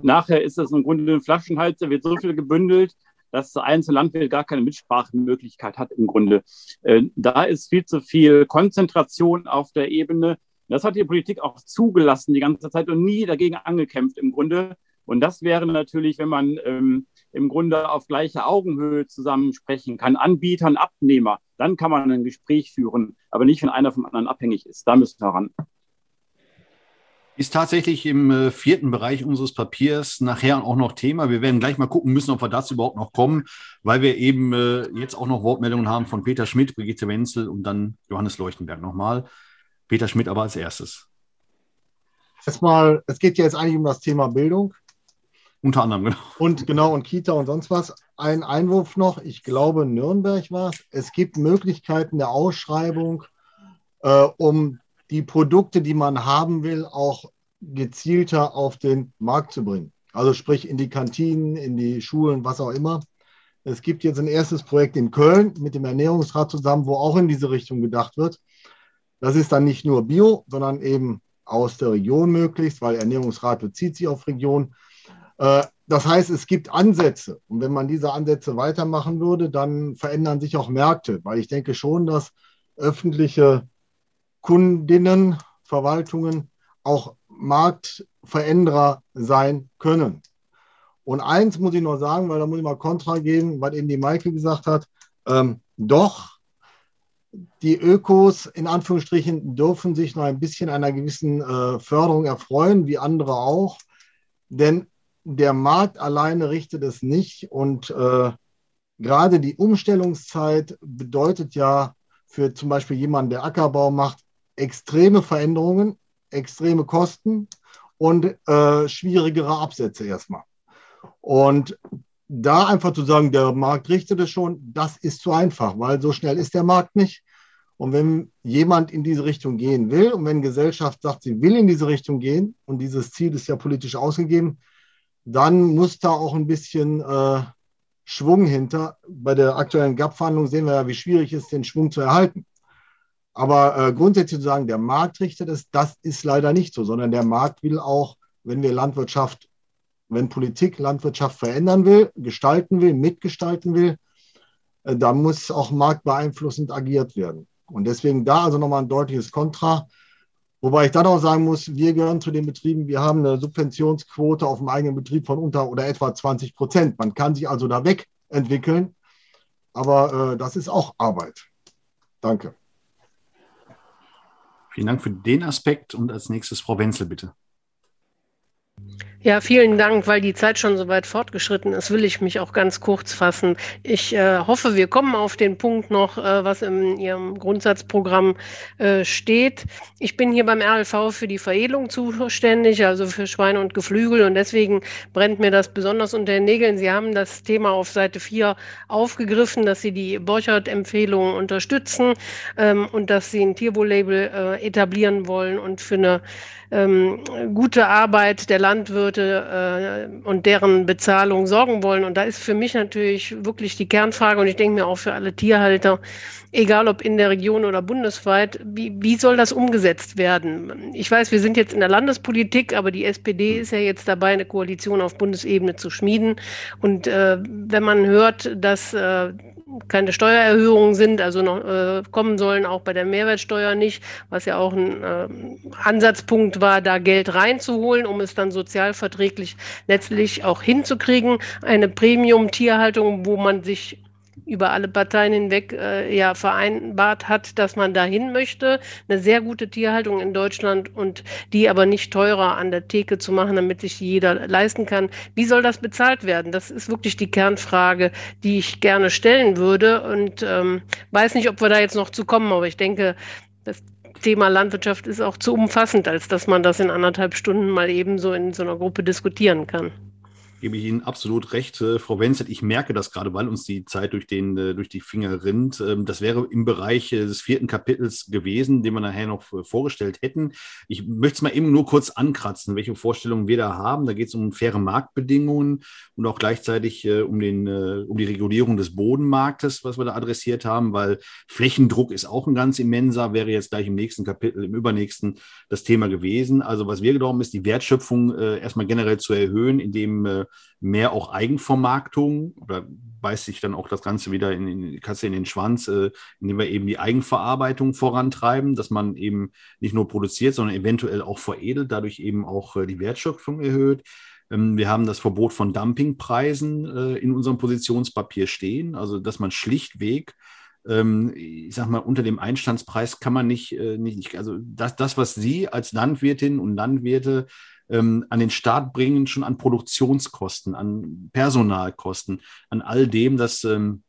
Nachher ist das im Grunde ein Flaschenhals, da wird so viel gebündelt, dass der einzelne Landwirt gar keine Mitsprachemöglichkeit hat im Grunde. Äh, da ist viel zu viel Konzentration auf der Ebene. Das hat die Politik auch zugelassen die ganze Zeit und nie dagegen angekämpft im Grunde. Und das wäre natürlich, wenn man ähm, im Grunde auf gleicher Augenhöhe zusammen sprechen kann, Anbieter und Abnehmer, dann kann man ein Gespräch führen, aber nicht, wenn einer vom anderen abhängig ist. Da müssen wir ran. Ist tatsächlich im äh, vierten Bereich unseres Papiers nachher auch noch Thema. Wir werden gleich mal gucken müssen, ob wir dazu überhaupt noch kommen, weil wir eben äh, jetzt auch noch Wortmeldungen haben von Peter Schmidt, Brigitte Wenzel und dann Johannes Leuchtenberg nochmal. Peter Schmidt aber als erstes. Erstmal, es geht ja jetzt eigentlich um das Thema Bildung. Unter anderem, genau. Und genau, und Kita und sonst was. Ein Einwurf noch, ich glaube, Nürnberg war es. Es gibt Möglichkeiten der Ausschreibung, äh, um die Produkte, die man haben will, auch gezielter auf den Markt zu bringen. Also sprich in die Kantinen, in die Schulen, was auch immer. Es gibt jetzt ein erstes Projekt in Köln mit dem Ernährungsrat zusammen, wo auch in diese Richtung gedacht wird. Das ist dann nicht nur Bio, sondern eben aus der Region möglichst, weil Ernährungsrat bezieht sich auf Region. Äh, das heißt, es gibt Ansätze. Und wenn man diese Ansätze weitermachen würde, dann verändern sich auch Märkte, weil ich denke schon, dass öffentliche Kundinnen, Verwaltungen auch Marktveränderer sein können. Und eins muss ich noch sagen, weil da muss ich mal Kontra geben, was eben die Maike gesagt hat. Ähm, doch, die Ökos in Anführungsstrichen dürfen sich noch ein bisschen einer gewissen äh, Förderung erfreuen, wie andere auch. Denn der Markt alleine richtet es nicht. Und äh, gerade die Umstellungszeit bedeutet ja für zum Beispiel jemanden, der Ackerbau macht, extreme Veränderungen, extreme Kosten und äh, schwierigere Absätze erstmal. Und da einfach zu sagen, der Markt richtet es schon, das ist zu einfach, weil so schnell ist der Markt nicht. Und wenn jemand in diese Richtung gehen will und wenn Gesellschaft sagt, sie will in diese Richtung gehen und dieses Ziel ist ja politisch ausgegeben, dann muss da auch ein bisschen äh, Schwung hinter. Bei der aktuellen GAP-Verhandlung sehen wir ja, wie schwierig es ist, den Schwung zu erhalten. Aber äh, grundsätzlich zu sagen, der Markt richtet es, das ist leider nicht so, sondern der Markt will auch, wenn wir Landwirtschaft, wenn Politik Landwirtschaft verändern will, gestalten will, mitgestalten will, äh, da muss auch marktbeeinflussend agiert werden. Und deswegen da also nochmal ein deutliches Kontra. Wobei ich dann auch sagen muss, wir gehören zu den Betrieben, wir haben eine Subventionsquote auf dem eigenen Betrieb von unter oder etwa 20 Prozent. Man kann sich also da wegentwickeln, aber äh, das ist auch Arbeit. Danke. Vielen Dank für den Aspekt und als nächstes Frau Wenzel, bitte. Ja, vielen Dank, weil die Zeit schon so weit fortgeschritten ist, will ich mich auch ganz kurz fassen. Ich äh, hoffe, wir kommen auf den Punkt noch, äh, was in Ihrem Grundsatzprogramm äh, steht. Ich bin hier beim RLV für die Veredelung zuständig, also für Schweine und Geflügel und deswegen brennt mir das besonders unter den Nägeln. Sie haben das Thema auf Seite 4 aufgegriffen, dass Sie die Borchert-Empfehlungen unterstützen ähm, und dass Sie ein Tierwohl-Label äh, etablieren wollen und für eine ähm, gute Arbeit der Landwirte äh, und deren Bezahlung sorgen wollen. Und da ist für mich natürlich wirklich die Kernfrage und ich denke mir auch für alle Tierhalter, egal ob in der Region oder bundesweit, wie, wie soll das umgesetzt werden? Ich weiß, wir sind jetzt in der Landespolitik, aber die SPD ist ja jetzt dabei, eine Koalition auf Bundesebene zu schmieden. Und äh, wenn man hört, dass äh, keine Steuererhöhungen sind, also noch äh, kommen sollen auch bei der Mehrwertsteuer nicht, was ja auch ein äh, Ansatzpunkt war, da Geld reinzuholen, um es dann sozialverträglich letztlich auch hinzukriegen. Eine Premium-Tierhaltung, wo man sich über alle Parteien hinweg äh, ja vereinbart hat, dass man dahin möchte. Eine sehr gute Tierhaltung in Deutschland und die aber nicht teurer an der Theke zu machen, damit sich jeder leisten kann. Wie soll das bezahlt werden? Das ist wirklich die Kernfrage, die ich gerne stellen würde und ähm, weiß nicht, ob wir da jetzt noch zu kommen, aber ich denke, das Thema Landwirtschaft ist auch zu umfassend, als dass man das in anderthalb Stunden mal eben so in so einer Gruppe diskutieren kann. Gebe ich Ihnen absolut recht, äh, Frau Wenzet. Ich merke das gerade, weil uns die Zeit durch, den, äh, durch die Finger rinnt. Ähm, das wäre im Bereich äh, des vierten Kapitels gewesen, den wir nachher noch vorgestellt hätten. Ich möchte es mal eben nur kurz ankratzen, welche Vorstellungen wir da haben. Da geht es um faire Marktbedingungen und auch gleichzeitig um, den, um die Regulierung des Bodenmarktes, was wir da adressiert haben, weil Flächendruck ist auch ein ganz immenser, wäre jetzt gleich im nächsten Kapitel, im übernächsten das Thema gewesen. Also was wir glauben, ist die Wertschöpfung erstmal generell zu erhöhen, indem mehr auch Eigenvermarktung oder beißt sich dann auch das Ganze wieder in, in Kasse in den Schwanz, äh, indem wir eben die Eigenverarbeitung vorantreiben, dass man eben nicht nur produziert, sondern eventuell auch veredelt, dadurch eben auch äh, die Wertschöpfung erhöht. Ähm, wir haben das Verbot von Dumpingpreisen äh, in unserem Positionspapier stehen, also dass man schlichtweg ähm, ich sag mal, unter dem Einstandspreis kann man nicht, äh, nicht also das, das, was Sie als Landwirtin und Landwirte ähm, an den Start bringen, schon an Produktionskosten, an Personalkosten, an all dem, dass ähm,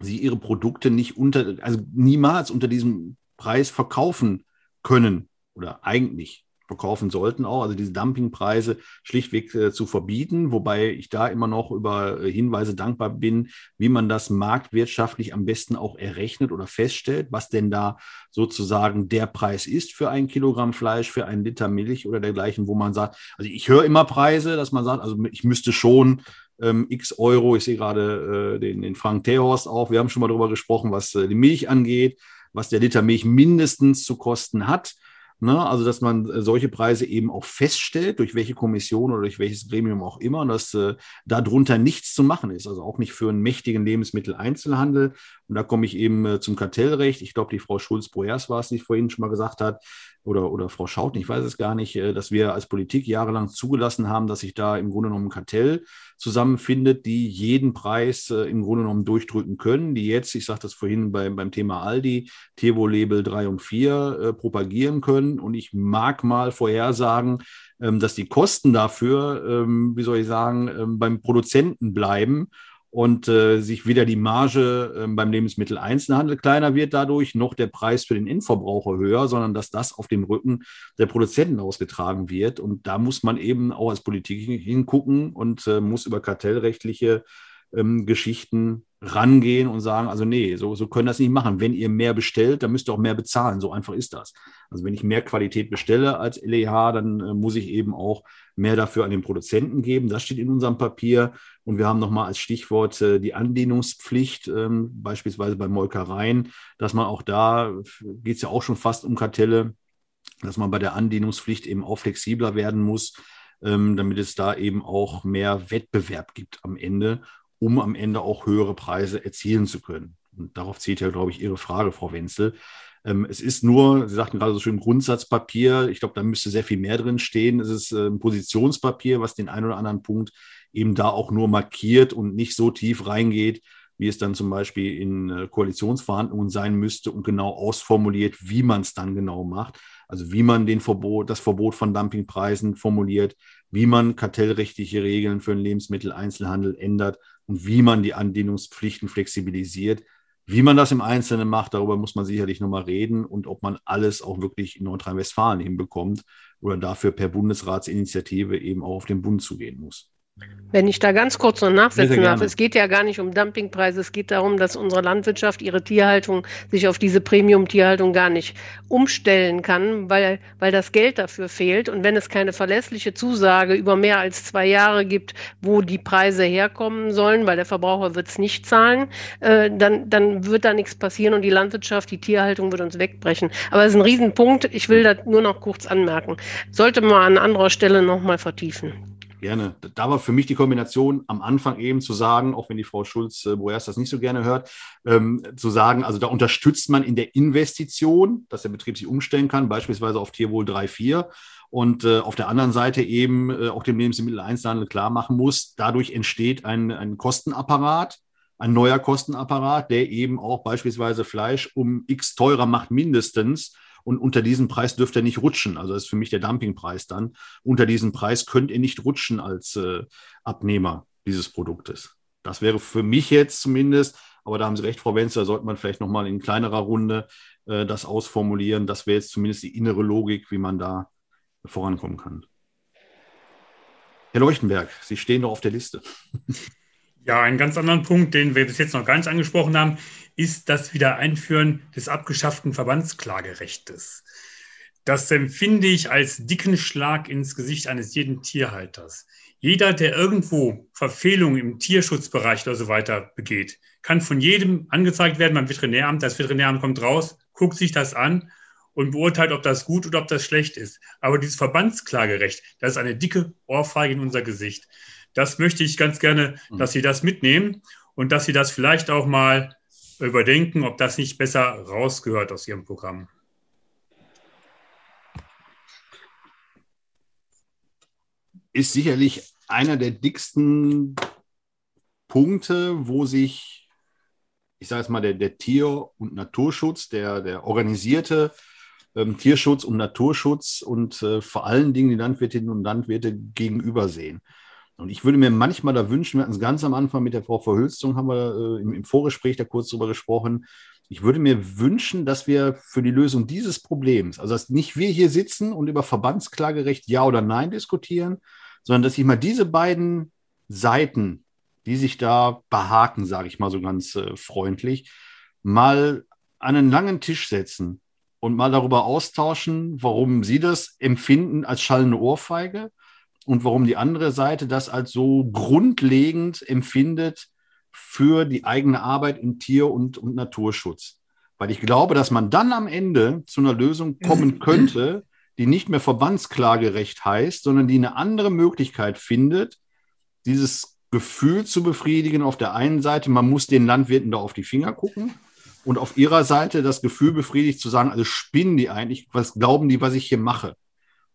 sie ihre Produkte nicht unter, also niemals unter diesem Preis verkaufen können oder eigentlich verkaufen sollten auch, also diese Dumpingpreise schlichtweg äh, zu verbieten, wobei ich da immer noch über äh, Hinweise dankbar bin, wie man das marktwirtschaftlich am besten auch errechnet oder feststellt, was denn da sozusagen der Preis ist für ein Kilogramm Fleisch, für einen Liter Milch oder dergleichen, wo man sagt, also ich höre immer Preise, dass man sagt, also ich müsste schon ähm, x Euro, ich sehe gerade äh, den, den Frank Tehorst auch, wir haben schon mal darüber gesprochen, was äh, die Milch angeht, was der Liter Milch mindestens zu kosten hat. Ne? Also, dass man äh, solche Preise eben auch feststellt, durch welche Kommission oder durch welches Gremium auch immer, dass äh, darunter nichts zu machen ist. Also auch nicht für einen mächtigen Lebensmitteleinzelhandel. Und da komme ich eben äh, zum Kartellrecht. Ich glaube, die Frau Schulz-Broers war es, die vorhin schon mal gesagt hat, oder, oder Frau Schauten, ich weiß es gar nicht, äh, dass wir als Politik jahrelang zugelassen haben, dass sich da im Grunde genommen ein Kartell zusammenfindet, die jeden Preis äh, im Grunde genommen durchdrücken können, die jetzt, ich sagte das vorhin beim, beim Thema Aldi, Tevo-Label 3 und 4 äh, propagieren können. Und ich mag mal vorhersagen, ähm, dass die Kosten dafür, ähm, wie soll ich sagen, ähm, beim Produzenten bleiben und äh, sich weder die Marge äh, beim Lebensmitteleinzelhandel kleiner wird dadurch, noch der Preis für den Endverbraucher höher, sondern dass das auf dem Rücken der Produzenten ausgetragen wird. Und da muss man eben auch als Politik hingucken und äh, muss über kartellrechtliche ähm, Geschichten rangehen und sagen, also nee, so, so können das nicht machen. Wenn ihr mehr bestellt, dann müsst ihr auch mehr bezahlen. So einfach ist das. Also wenn ich mehr Qualität bestelle als LEH, dann äh, muss ich eben auch mehr dafür an den Produzenten geben. Das steht in unserem Papier. Und wir haben nochmal als Stichwort äh, die Anlehnungspflicht, ähm, beispielsweise bei Molkereien, dass man auch da, geht es ja auch schon fast um Kartelle, dass man bei der Anlehnungspflicht eben auch flexibler werden muss, ähm, damit es da eben auch mehr Wettbewerb gibt am Ende um am Ende auch höhere Preise erzielen zu können. Und darauf zielt ja, glaube ich, Ihre Frage, Frau Wenzel. Ähm, es ist nur, Sie sagten gerade so schön Grundsatzpapier. Ich glaube, da müsste sehr viel mehr drin stehen. Es ist äh, ein Positionspapier, was den einen oder anderen Punkt eben da auch nur markiert und nicht so tief reingeht, wie es dann zum Beispiel in äh, Koalitionsverhandlungen sein müsste und genau ausformuliert, wie man es dann genau macht. Also wie man den Verbot, das Verbot von Dumpingpreisen formuliert, wie man kartellrechtliche Regeln für den Lebensmitteleinzelhandel ändert und wie man die Anlehnungspflichten flexibilisiert. Wie man das im Einzelnen macht, darüber muss man sicherlich nochmal reden und ob man alles auch wirklich in Nordrhein-Westfalen hinbekommt oder dafür per Bundesratsinitiative eben auch auf den Bund zugehen muss. Wenn ich da ganz kurz noch nachsetzen darf, es geht ja gar nicht um Dumpingpreise, es geht darum, dass unsere Landwirtschaft ihre Tierhaltung sich auf diese Premium-Tierhaltung gar nicht umstellen kann, weil, weil das Geld dafür fehlt. Und wenn es keine verlässliche Zusage über mehr als zwei Jahre gibt, wo die Preise herkommen sollen, weil der Verbraucher wird es nicht zahlen, äh, dann, dann wird da nichts passieren und die Landwirtschaft, die Tierhaltung wird uns wegbrechen. Aber es ist ein Riesenpunkt. Ich will das nur noch kurz anmerken. Sollte man an anderer Stelle nochmal vertiefen. Gerne. Da war für mich die Kombination am Anfang eben zu sagen, auch wenn die Frau Schulz-Boers das nicht so gerne hört, ähm, zu sagen, also da unterstützt man in der Investition, dass der Betrieb sich umstellen kann, beispielsweise auf Tierwohl 3, 4 und äh, auf der anderen Seite eben äh, auch dem Lebensmitteleinzelhandel klar machen muss, dadurch entsteht ein, ein Kostenapparat, ein neuer Kostenapparat, der eben auch beispielsweise Fleisch um x teurer macht mindestens und unter diesem Preis dürft ihr nicht rutschen. Also das ist für mich der Dumpingpreis dann. Unter diesem Preis könnt ihr nicht rutschen als äh, Abnehmer dieses Produktes. Das wäre für mich jetzt zumindest, aber da haben Sie recht, Frau Wenzel, da sollte man vielleicht nochmal in kleinerer Runde äh, das ausformulieren. Das wäre jetzt zumindest die innere Logik, wie man da vorankommen kann. Herr Leuchtenberg, Sie stehen doch auf der Liste. Ja, einen ganz anderen Punkt, den wir bis jetzt noch gar nicht angesprochen haben, ist das Wiedereinführen des abgeschafften Verbandsklagerechtes. Das empfinde ich als dicken Schlag ins Gesicht eines jeden Tierhalters. Jeder, der irgendwo Verfehlungen im Tierschutzbereich oder so weiter begeht, kann von jedem angezeigt werden beim Veterinäramt. Das Veterinäramt kommt raus, guckt sich das an und beurteilt, ob das gut oder ob das schlecht ist. Aber dieses Verbandsklagerecht, das ist eine dicke Ohrfeige in unser Gesicht. Das möchte ich ganz gerne, hm. dass Sie das mitnehmen und dass Sie das vielleicht auch mal überdenken, ob das nicht besser rausgehört aus Ihrem Programm. Ist sicherlich einer der dicksten Punkte, wo sich, ich sage jetzt mal, der, der Tier- und Naturschutz, der, der organisierte ähm, Tierschutz und Naturschutz und äh, vor allen Dingen die Landwirtinnen und Landwirte gegenübersehen. Und ich würde mir manchmal da wünschen, wir hatten es ganz am Anfang mit der Frau Verhülstung, haben wir äh, im, im, Vorgespräch da kurz drüber gesprochen. Ich würde mir wünschen, dass wir für die Lösung dieses Problems, also dass nicht wir hier sitzen und über Verbandsklagerecht Ja oder Nein diskutieren, sondern dass sich mal diese beiden Seiten, die sich da behaken, sage ich mal so ganz äh, freundlich, mal an einen langen Tisch setzen und mal darüber austauschen, warum sie das empfinden als schallende Ohrfeige und warum die andere Seite das als so grundlegend empfindet für die eigene Arbeit im Tier- und, und Naturschutz. Weil ich glaube, dass man dann am Ende zu einer Lösung kommen könnte, die nicht mehr Verbandsklagerecht heißt, sondern die eine andere Möglichkeit findet, dieses Gefühl zu befriedigen. Auf der einen Seite, man muss den Landwirten da auf die Finger gucken und auf ihrer Seite das Gefühl befriedigt zu sagen, also spinnen die eigentlich, was glauben die, was ich hier mache?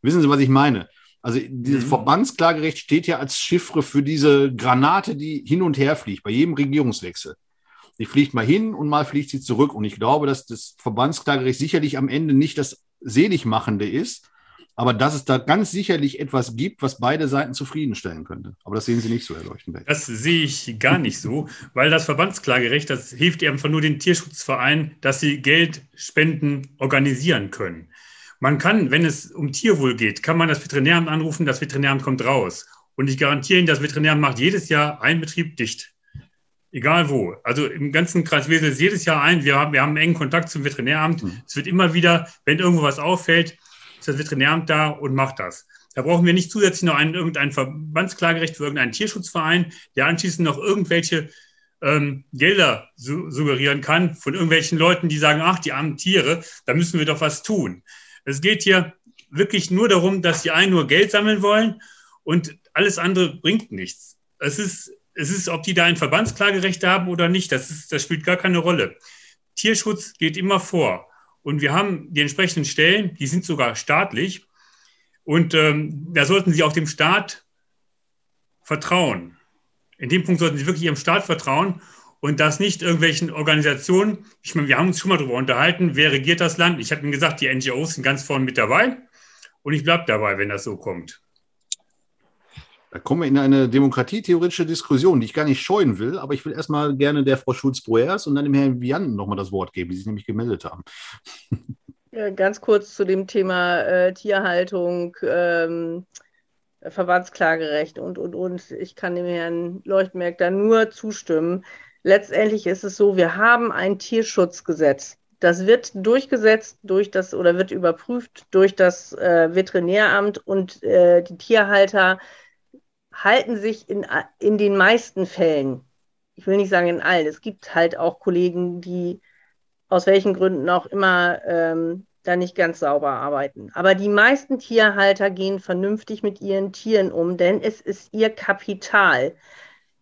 Wissen Sie, was ich meine? Also dieses mhm. Verbandsklagerecht steht ja als Chiffre für diese Granate, die hin und her fliegt, bei jedem Regierungswechsel. Die fliegt mal hin und mal fliegt sie zurück. Und ich glaube, dass das Verbandsklagerecht sicherlich am Ende nicht das Seligmachende ist, aber dass es da ganz sicherlich etwas gibt, was beide Seiten zufriedenstellen könnte. Aber das sehen Sie nicht so, Herr Leuchtenberg. Das sehe ich gar nicht so, weil das Verbandsklagerecht, das hilft einfach nur den Tierschutzvereinen, dass sie Geldspenden organisieren können. Man kann, wenn es um Tierwohl geht, kann man das Veterinäramt anrufen, das Veterinäramt kommt raus. Und ich garantiere Ihnen, das Veterinäramt macht jedes Jahr einen Betrieb dicht. Egal wo. Also im ganzen Kreis Wesel ist jedes Jahr ein. Wir haben, wir haben einen engen Kontakt zum Veterinäramt. Mhm. Es wird immer wieder, wenn irgendwo was auffällt, ist das Veterinäramt da und macht das. Da brauchen wir nicht zusätzlich noch ein, irgendein Verbandsklagerecht für irgendeinen Tierschutzverein, der anschließend noch irgendwelche ähm, Gelder su suggerieren kann von irgendwelchen Leuten, die sagen, ach, die armen Tiere, da müssen wir doch was tun. Es geht hier wirklich nur darum, dass die einen nur Geld sammeln wollen und alles andere bringt nichts. Es ist, es ist, ob die da ein Verbandsklagerecht haben oder nicht, das, ist, das spielt gar keine Rolle. Tierschutz geht immer vor. Und wir haben die entsprechenden Stellen, die sind sogar staatlich. Und ähm, da sollten Sie auch dem Staat vertrauen. In dem Punkt sollten Sie wirklich Ihrem Staat vertrauen und das nicht irgendwelchen Organisationen. Ich meine, wir haben uns schon mal darüber unterhalten, wer regiert das Land. Ich habe Ihnen gesagt, die NGOs sind ganz vorne mit dabei. Und ich bleibe dabei, wenn das so kommt. Da kommen wir in eine demokratietheoretische Diskussion, die ich gar nicht scheuen will, aber ich will erstmal gerne der Frau Schulz-Broers und dann dem Herrn Vian nochmal das Wort geben, die sich nämlich gemeldet haben. Ja, ganz kurz zu dem Thema äh, Tierhaltung, ähm, Verbandsklagerecht und, und, und. Ich kann dem Herrn Leuchtmerk da nur zustimmen. Letztendlich ist es so, wir haben ein Tierschutzgesetz. Das wird durchgesetzt durch das oder wird überprüft durch das äh, Veterinäramt und äh, die Tierhalter halten sich in, in den meisten Fällen, ich will nicht sagen in allen, es gibt halt auch Kollegen, die aus welchen Gründen auch immer ähm, da nicht ganz sauber arbeiten. Aber die meisten Tierhalter gehen vernünftig mit ihren Tieren um, denn es ist ihr Kapital.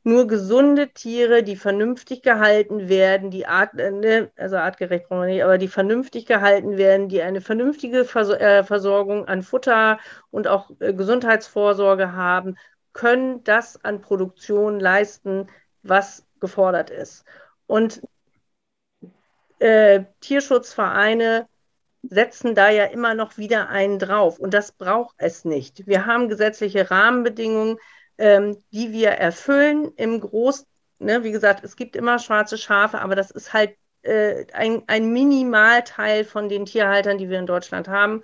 Nur gesunde Tiere, die vernünftig gehalten werden, die Art, äh, ne, also artgerecht brauchen wir nicht, aber die vernünftig gehalten werden, die eine vernünftige äh, Versorgung an Futter und auch äh, Gesundheitsvorsorge haben, können das an Produktion leisten, was gefordert ist. Und äh, Tierschutzvereine setzen da ja immer noch wieder einen drauf. Und das braucht es nicht. Wir haben gesetzliche Rahmenbedingungen, ähm, die wir erfüllen im Groß. Ne, wie gesagt, es gibt immer schwarze Schafe, aber das ist halt äh, ein, ein Minimalteil von den Tierhaltern, die wir in Deutschland haben.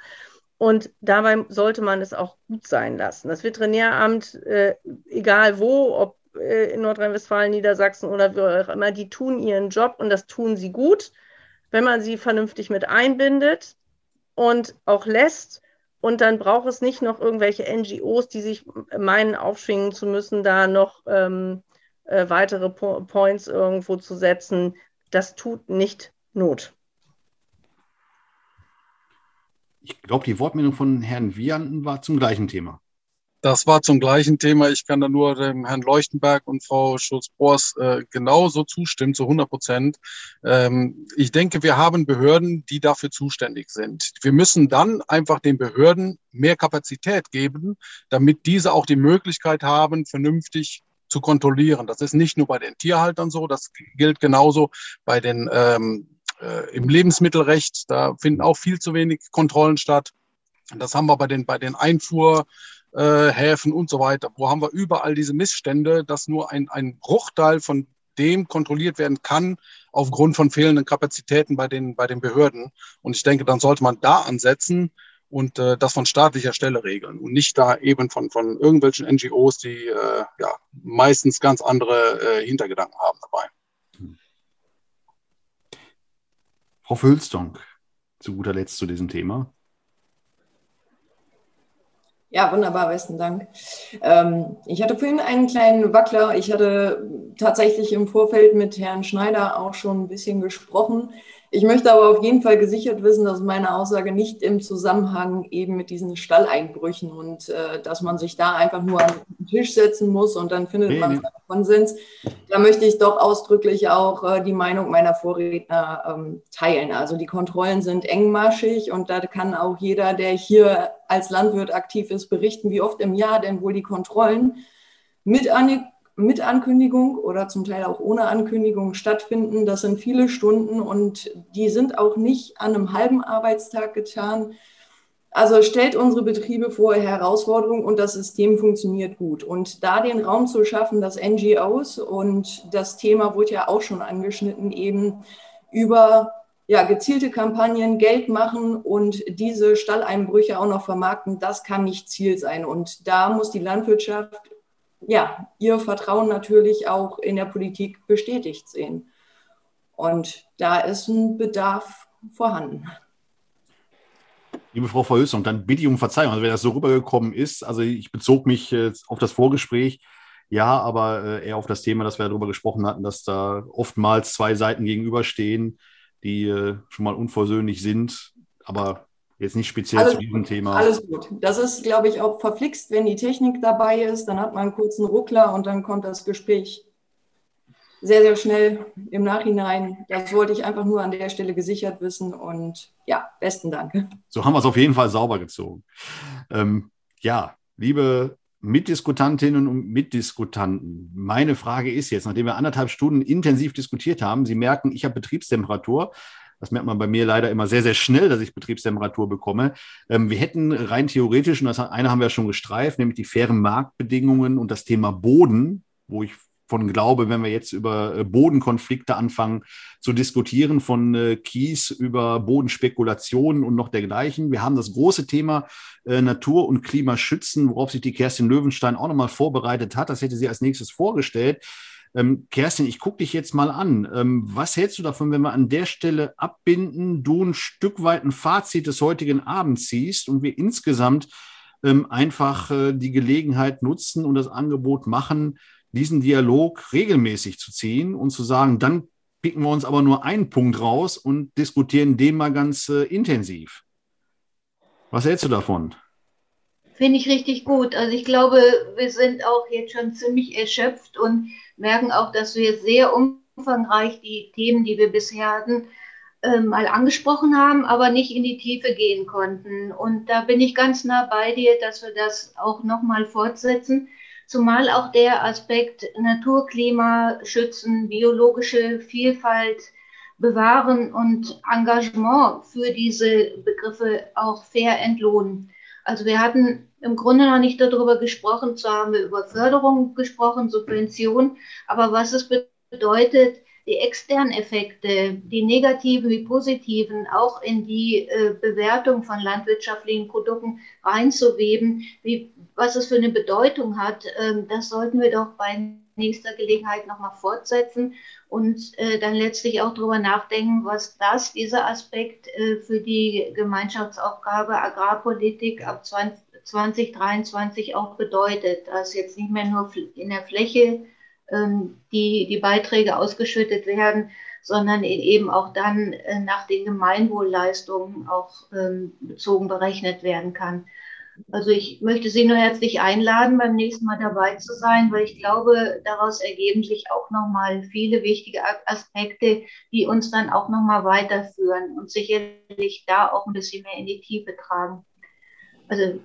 Und dabei sollte man es auch gut sein lassen. Das Veterinäramt, äh, egal wo, ob äh, in Nordrhein-Westfalen, Niedersachsen oder wie auch immer, die tun ihren Job und das tun sie gut, wenn man sie vernünftig mit einbindet und auch lässt. Und dann braucht es nicht noch irgendwelche NGOs, die sich meinen, aufschwingen zu müssen, da noch ähm, äh, weitere po Points irgendwo zu setzen. Das tut nicht Not. Ich glaube, die Wortmeldung von Herrn Vianten war zum gleichen Thema. Das war zum gleichen Thema. Ich kann da nur dem Herrn Leuchtenberg und Frau Schulz-Bors äh, genauso zustimmen, zu 100 Prozent. Ähm, ich denke, wir haben Behörden, die dafür zuständig sind. Wir müssen dann einfach den Behörden mehr Kapazität geben, damit diese auch die Möglichkeit haben, vernünftig zu kontrollieren. Das ist nicht nur bei den Tierhaltern so, das gilt genauso bei den ähm, äh, im Lebensmittelrecht. Da finden auch viel zu wenig Kontrollen statt. Das haben wir bei den, bei den Einfuhrhäfen und so weiter. Wo haben wir überall diese Missstände, dass nur ein, ein Bruchteil von dem kontrolliert werden kann aufgrund von fehlenden Kapazitäten bei den, bei den Behörden. Und ich denke, dann sollte man da ansetzen und äh, das von staatlicher Stelle regeln und nicht da eben von, von irgendwelchen NGOs, die äh, ja, meistens ganz andere äh, Hintergedanken haben dabei. Frau Völstonk, zu guter Letzt zu diesem Thema. Ja, wunderbar, besten Dank. Ähm, ich hatte vorhin einen kleinen Wackler. Ich hatte tatsächlich im Vorfeld mit Herrn Schneider auch schon ein bisschen gesprochen. Ich möchte aber auf jeden Fall gesichert wissen, dass meine Aussage nicht im Zusammenhang eben mit diesen Stalleinbrüchen und äh, dass man sich da einfach nur an den Tisch setzen muss und dann findet nee, man nee. Konsens. Da möchte ich doch ausdrücklich auch äh, die Meinung meiner Vorredner ähm, teilen. Also die Kontrollen sind engmaschig und da kann auch jeder, der hier als Landwirt aktiv ist, berichten, wie oft im Jahr denn wohl die Kontrollen mit an mit Ankündigung oder zum Teil auch ohne Ankündigung stattfinden. Das sind viele Stunden und die sind auch nicht an einem halben Arbeitstag getan. Also stellt unsere Betriebe vor Herausforderungen und das System funktioniert gut. Und da den Raum zu schaffen, dass NGOs und das Thema wurde ja auch schon angeschnitten, eben über ja, gezielte Kampagnen Geld machen und diese Stalleinbrüche auch noch vermarkten, das kann nicht Ziel sein. Und da muss die Landwirtschaft ja, ihr Vertrauen natürlich auch in der Politik bestätigt sehen. Und da ist ein Bedarf vorhanden. Liebe Frau Verhülsung, dann bitte ich um Verzeihung, also wenn das so rübergekommen ist. Also ich bezog mich auf das Vorgespräch, ja, aber äh, eher auf das Thema, dass wir darüber gesprochen hatten, dass da oftmals zwei Seiten gegenüberstehen, die äh, schon mal unversöhnlich sind. Aber Jetzt nicht speziell alles, zu diesem Thema. Alles gut. Das ist, glaube ich, auch verflixt, wenn die Technik dabei ist. Dann hat man einen kurzen Ruckler und dann kommt das Gespräch sehr, sehr schnell im Nachhinein. Das wollte ich einfach nur an der Stelle gesichert wissen. Und ja, besten Dank. So haben wir es auf jeden Fall sauber gezogen. Ähm, ja, liebe Mitdiskutantinnen und Mitdiskutanten, meine Frage ist jetzt, nachdem wir anderthalb Stunden intensiv diskutiert haben, Sie merken, ich habe Betriebstemperatur. Das merkt man bei mir leider immer sehr, sehr schnell, dass ich Betriebstemperatur bekomme. Ähm, wir hätten rein theoretisch, und das eine haben wir schon gestreift, nämlich die fairen Marktbedingungen und das Thema Boden, wo ich von glaube, wenn wir jetzt über äh, Bodenkonflikte anfangen zu diskutieren, von äh, Kies über Bodenspekulationen und noch dergleichen. Wir haben das große Thema äh, Natur- und Klimaschützen, worauf sich die Kerstin Löwenstein auch nochmal vorbereitet hat. Das hätte sie als nächstes vorgestellt. Ähm, Kerstin, ich gucke dich jetzt mal an. Ähm, was hältst du davon, wenn wir an der Stelle abbinden, du ein Stück weit ein Fazit des heutigen Abends ziehst und wir insgesamt ähm, einfach äh, die Gelegenheit nutzen und das Angebot machen, diesen Dialog regelmäßig zu ziehen und zu sagen, dann picken wir uns aber nur einen Punkt raus und diskutieren den mal ganz äh, intensiv. Was hältst du davon? Finde ich richtig gut. Also ich glaube, wir sind auch jetzt schon ziemlich erschöpft und merken auch, dass wir sehr umfangreich die Themen, die wir bisher hatten, äh, mal angesprochen haben, aber nicht in die Tiefe gehen konnten. Und da bin ich ganz nah bei dir, dass wir das auch nochmal fortsetzen. Zumal auch der Aspekt Naturklima schützen, biologische Vielfalt bewahren und Engagement für diese Begriffe auch fair entlohnen. Also wir hatten im Grunde noch nicht darüber gesprochen, zwar haben. Wir über Förderung gesprochen, Subvention, aber was es bedeutet, die externen Effekte, die negativen wie positiven, auch in die äh, Bewertung von landwirtschaftlichen Produkten reinzuweben, wie, was es für eine Bedeutung hat, ähm, das sollten wir doch bei nächster Gelegenheit nochmal fortsetzen und äh, dann letztlich auch darüber nachdenken, was das, dieser Aspekt äh, für die Gemeinschaftsaufgabe Agrarpolitik ab 20, 2023 auch bedeutet, dass jetzt nicht mehr nur in der Fläche ähm, die, die Beiträge ausgeschüttet werden, sondern eben auch dann äh, nach den Gemeinwohlleistungen auch ähm, bezogen berechnet werden kann. Also ich möchte Sie nur herzlich einladen, beim nächsten Mal dabei zu sein, weil ich glaube, daraus ergeben sich auch nochmal viele wichtige Aspekte, die uns dann auch nochmal weiterführen und sicherlich da auch ein bisschen mehr in die Tiefe tragen. Also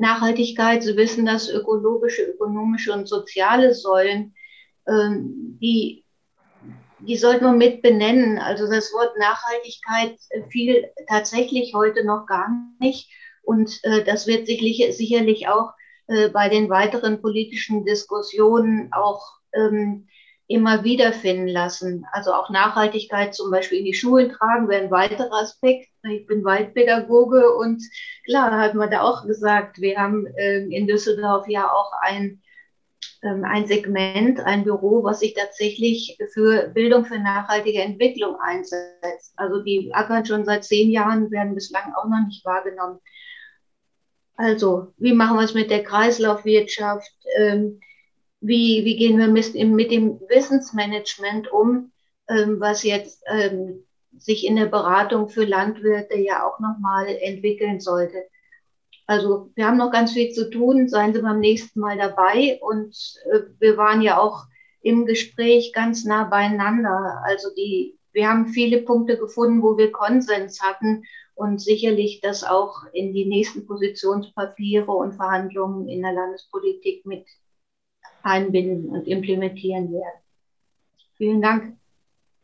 Nachhaltigkeit, Sie wissen das, ökologische, ökonomische und soziale Säulen, ähm, die, die sollte man mit benennen. Also das Wort Nachhaltigkeit fiel tatsächlich heute noch gar nicht. Und äh, das wird sich sicherlich auch äh, bei den weiteren politischen Diskussionen auch ähm, immer wiederfinden lassen. Also auch Nachhaltigkeit zum Beispiel in die Schulen tragen wäre ein weiterer Aspekt. Ich bin Waldpädagoge und klar hat man da auch gesagt, wir haben äh, in Düsseldorf ja auch ein, ähm, ein Segment, ein Büro, was sich tatsächlich für Bildung für nachhaltige Entwicklung einsetzt. Also die ackern schon seit zehn Jahren, werden bislang auch noch nicht wahrgenommen. Also, wie machen wir es mit der Kreislaufwirtschaft? Ähm, wie, wie gehen wir mit, dem Wissensmanagement um, ähm, was jetzt ähm, sich in der Beratung für Landwirte ja auch nochmal entwickeln sollte? Also, wir haben noch ganz viel zu tun. Seien Sie beim nächsten Mal dabei. Und äh, wir waren ja auch im Gespräch ganz nah beieinander. Also, die, wir haben viele Punkte gefunden, wo wir Konsens hatten und sicherlich das auch in die nächsten Positionspapiere und Verhandlungen in der Landespolitik mit einbinden und implementieren werden. Vielen Dank.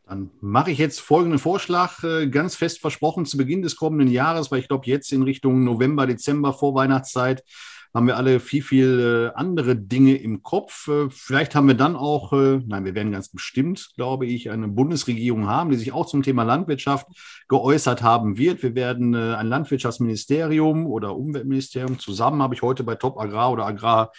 Dann mache ich jetzt folgenden Vorschlag, äh, ganz fest versprochen zu Beginn des kommenden Jahres, weil ich glaube, jetzt in Richtung November, Dezember, Vorweihnachtszeit haben wir alle viel, viel äh, andere Dinge im Kopf. Äh, vielleicht haben wir dann auch, nein, wir werden ganz bestimmt, glaube ich, eine Bundesregierung haben, die sich auch zum Thema Landwirtschaft geäußert haben wird. Wir werden ein Landwirtschaftsministerium oder Umweltministerium zusammen, habe ich heute bei Top Agrar oder Agrar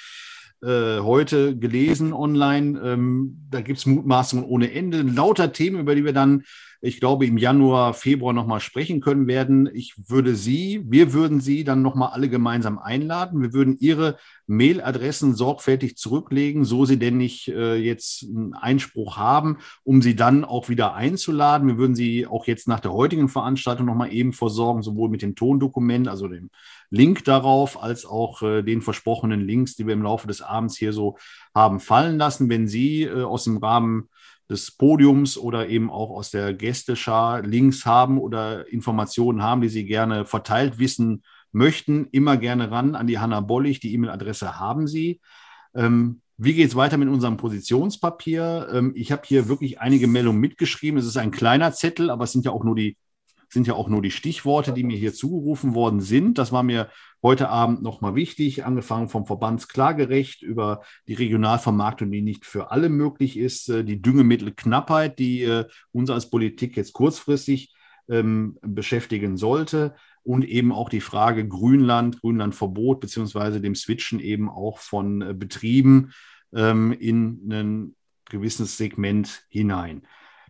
heute gelesen online. Ähm, da gibt es Mutmaßungen ohne Ende, lauter Themen, über die wir dann ich glaube, im Januar, Februar nochmal sprechen können werden. Ich würde Sie, wir würden Sie dann nochmal alle gemeinsam einladen. Wir würden Ihre Mailadressen sorgfältig zurücklegen, so Sie denn nicht äh, jetzt einen Einspruch haben, um Sie dann auch wieder einzuladen. Wir würden Sie auch jetzt nach der heutigen Veranstaltung nochmal eben versorgen, sowohl mit dem Tondokument, also dem Link darauf, als auch äh, den versprochenen Links, die wir im Laufe des Abends hier so haben fallen lassen. Wenn Sie äh, aus dem Rahmen des Podiums oder eben auch aus der Gästeschar Links haben oder Informationen haben, die Sie gerne verteilt wissen möchten, immer gerne ran an die Hanna Bollig. Die E-Mail-Adresse haben Sie. Ähm, wie geht es weiter mit unserem Positionspapier? Ähm, ich habe hier wirklich einige Meldungen mitgeschrieben. Es ist ein kleiner Zettel, aber es sind ja auch nur die sind ja auch nur die Stichworte, die mir hier zugerufen worden sind. Das war mir heute Abend nochmal wichtig, angefangen vom Verbandsklagerecht über die Regionalvermarktung, die nicht für alle möglich ist, äh, die Düngemittelknappheit, die äh, uns als Politik jetzt kurzfristig ähm, beschäftigen sollte und eben auch die Frage Grünland, Grünlandverbot beziehungsweise dem Switchen eben auch von äh, Betrieben ähm, in ein gewisses Segment hinein.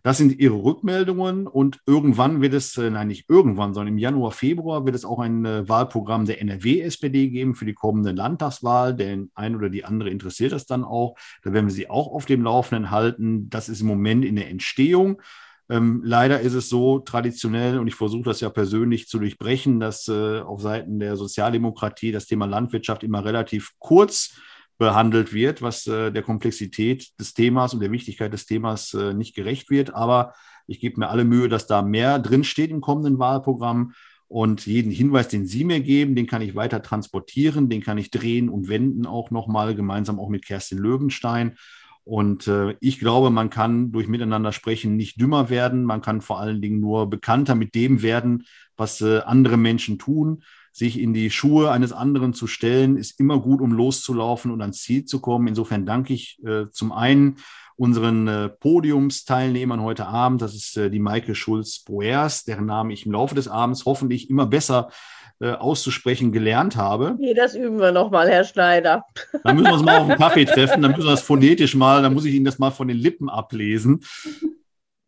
Das sind ihre Rückmeldungen und irgendwann wird es, äh, nein, nicht irgendwann, sondern im Januar, Februar wird es auch ein äh, Wahlprogramm der NRW-SPD geben für die kommende Landtagswahl. Den ein oder die andere interessiert das dann auch. Da werden wir sie auch auf dem Laufenden halten. Das ist im Moment in der Entstehung. Ähm, leider ist es so traditionell, und ich versuche das ja persönlich zu durchbrechen, dass äh, auf Seiten der Sozialdemokratie das Thema Landwirtschaft immer relativ kurz behandelt wird, was äh, der Komplexität des Themas und der Wichtigkeit des Themas äh, nicht gerecht wird. Aber ich gebe mir alle Mühe, dass da mehr drinsteht im kommenden Wahlprogramm. Und jeden Hinweis, den Sie mir geben, den kann ich weiter transportieren, den kann ich drehen und wenden auch nochmal, gemeinsam auch mit Kerstin Löwenstein. Und äh, ich glaube, man kann durch Miteinander sprechen nicht dümmer werden. Man kann vor allen Dingen nur bekannter mit dem werden, was äh, andere Menschen tun sich in die Schuhe eines anderen zu stellen, ist immer gut, um loszulaufen und ans Ziel zu kommen. Insofern danke ich äh, zum einen unseren äh, Podiumsteilnehmern heute Abend. Das ist äh, die Maike Schulz-Boers, deren Namen ich im Laufe des Abends hoffentlich immer besser äh, auszusprechen gelernt habe. Nee, das üben wir nochmal, Herr Schneider. Dann müssen wir uns mal auf einen Kaffee treffen, dann müssen wir das phonetisch mal, dann muss ich Ihnen das mal von den Lippen ablesen.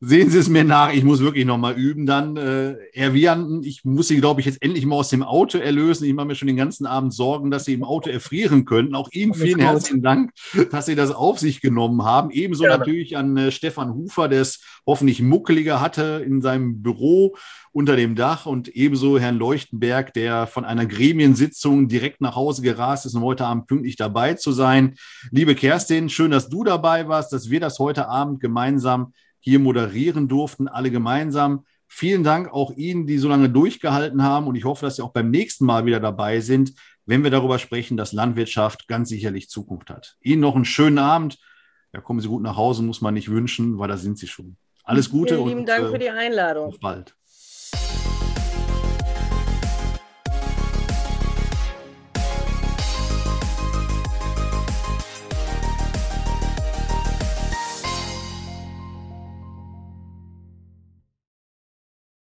Sehen Sie es mir nach, ich muss wirklich nochmal üben. Dann, äh, Herr Wian, ich muss Sie, glaube ich, jetzt endlich mal aus dem Auto erlösen. Ich mache mir schon den ganzen Abend Sorgen, dass Sie im Auto erfrieren könnten. Auch Ihnen vielen herzlichen Dank, dass Sie das auf sich genommen haben. Ebenso Gerne. natürlich an äh, Stefan Hufer, der es hoffentlich muckeliger hatte in seinem Büro unter dem Dach und ebenso Herrn Leuchtenberg, der von einer Gremiensitzung direkt nach Hause gerast ist, um heute Abend pünktlich dabei zu sein. Liebe Kerstin, schön, dass du dabei warst, dass wir das heute Abend gemeinsam hier moderieren durften, alle gemeinsam. Vielen Dank auch Ihnen, die so lange durchgehalten haben. Und ich hoffe, dass Sie auch beim nächsten Mal wieder dabei sind, wenn wir darüber sprechen, dass Landwirtschaft ganz sicherlich Zukunft hat. Ihnen noch einen schönen Abend. Ja, kommen Sie gut nach Hause, muss man nicht wünschen, weil da sind Sie schon. Alles Gute Vielen lieben und Dank äh, für die Einladung. Auf bald.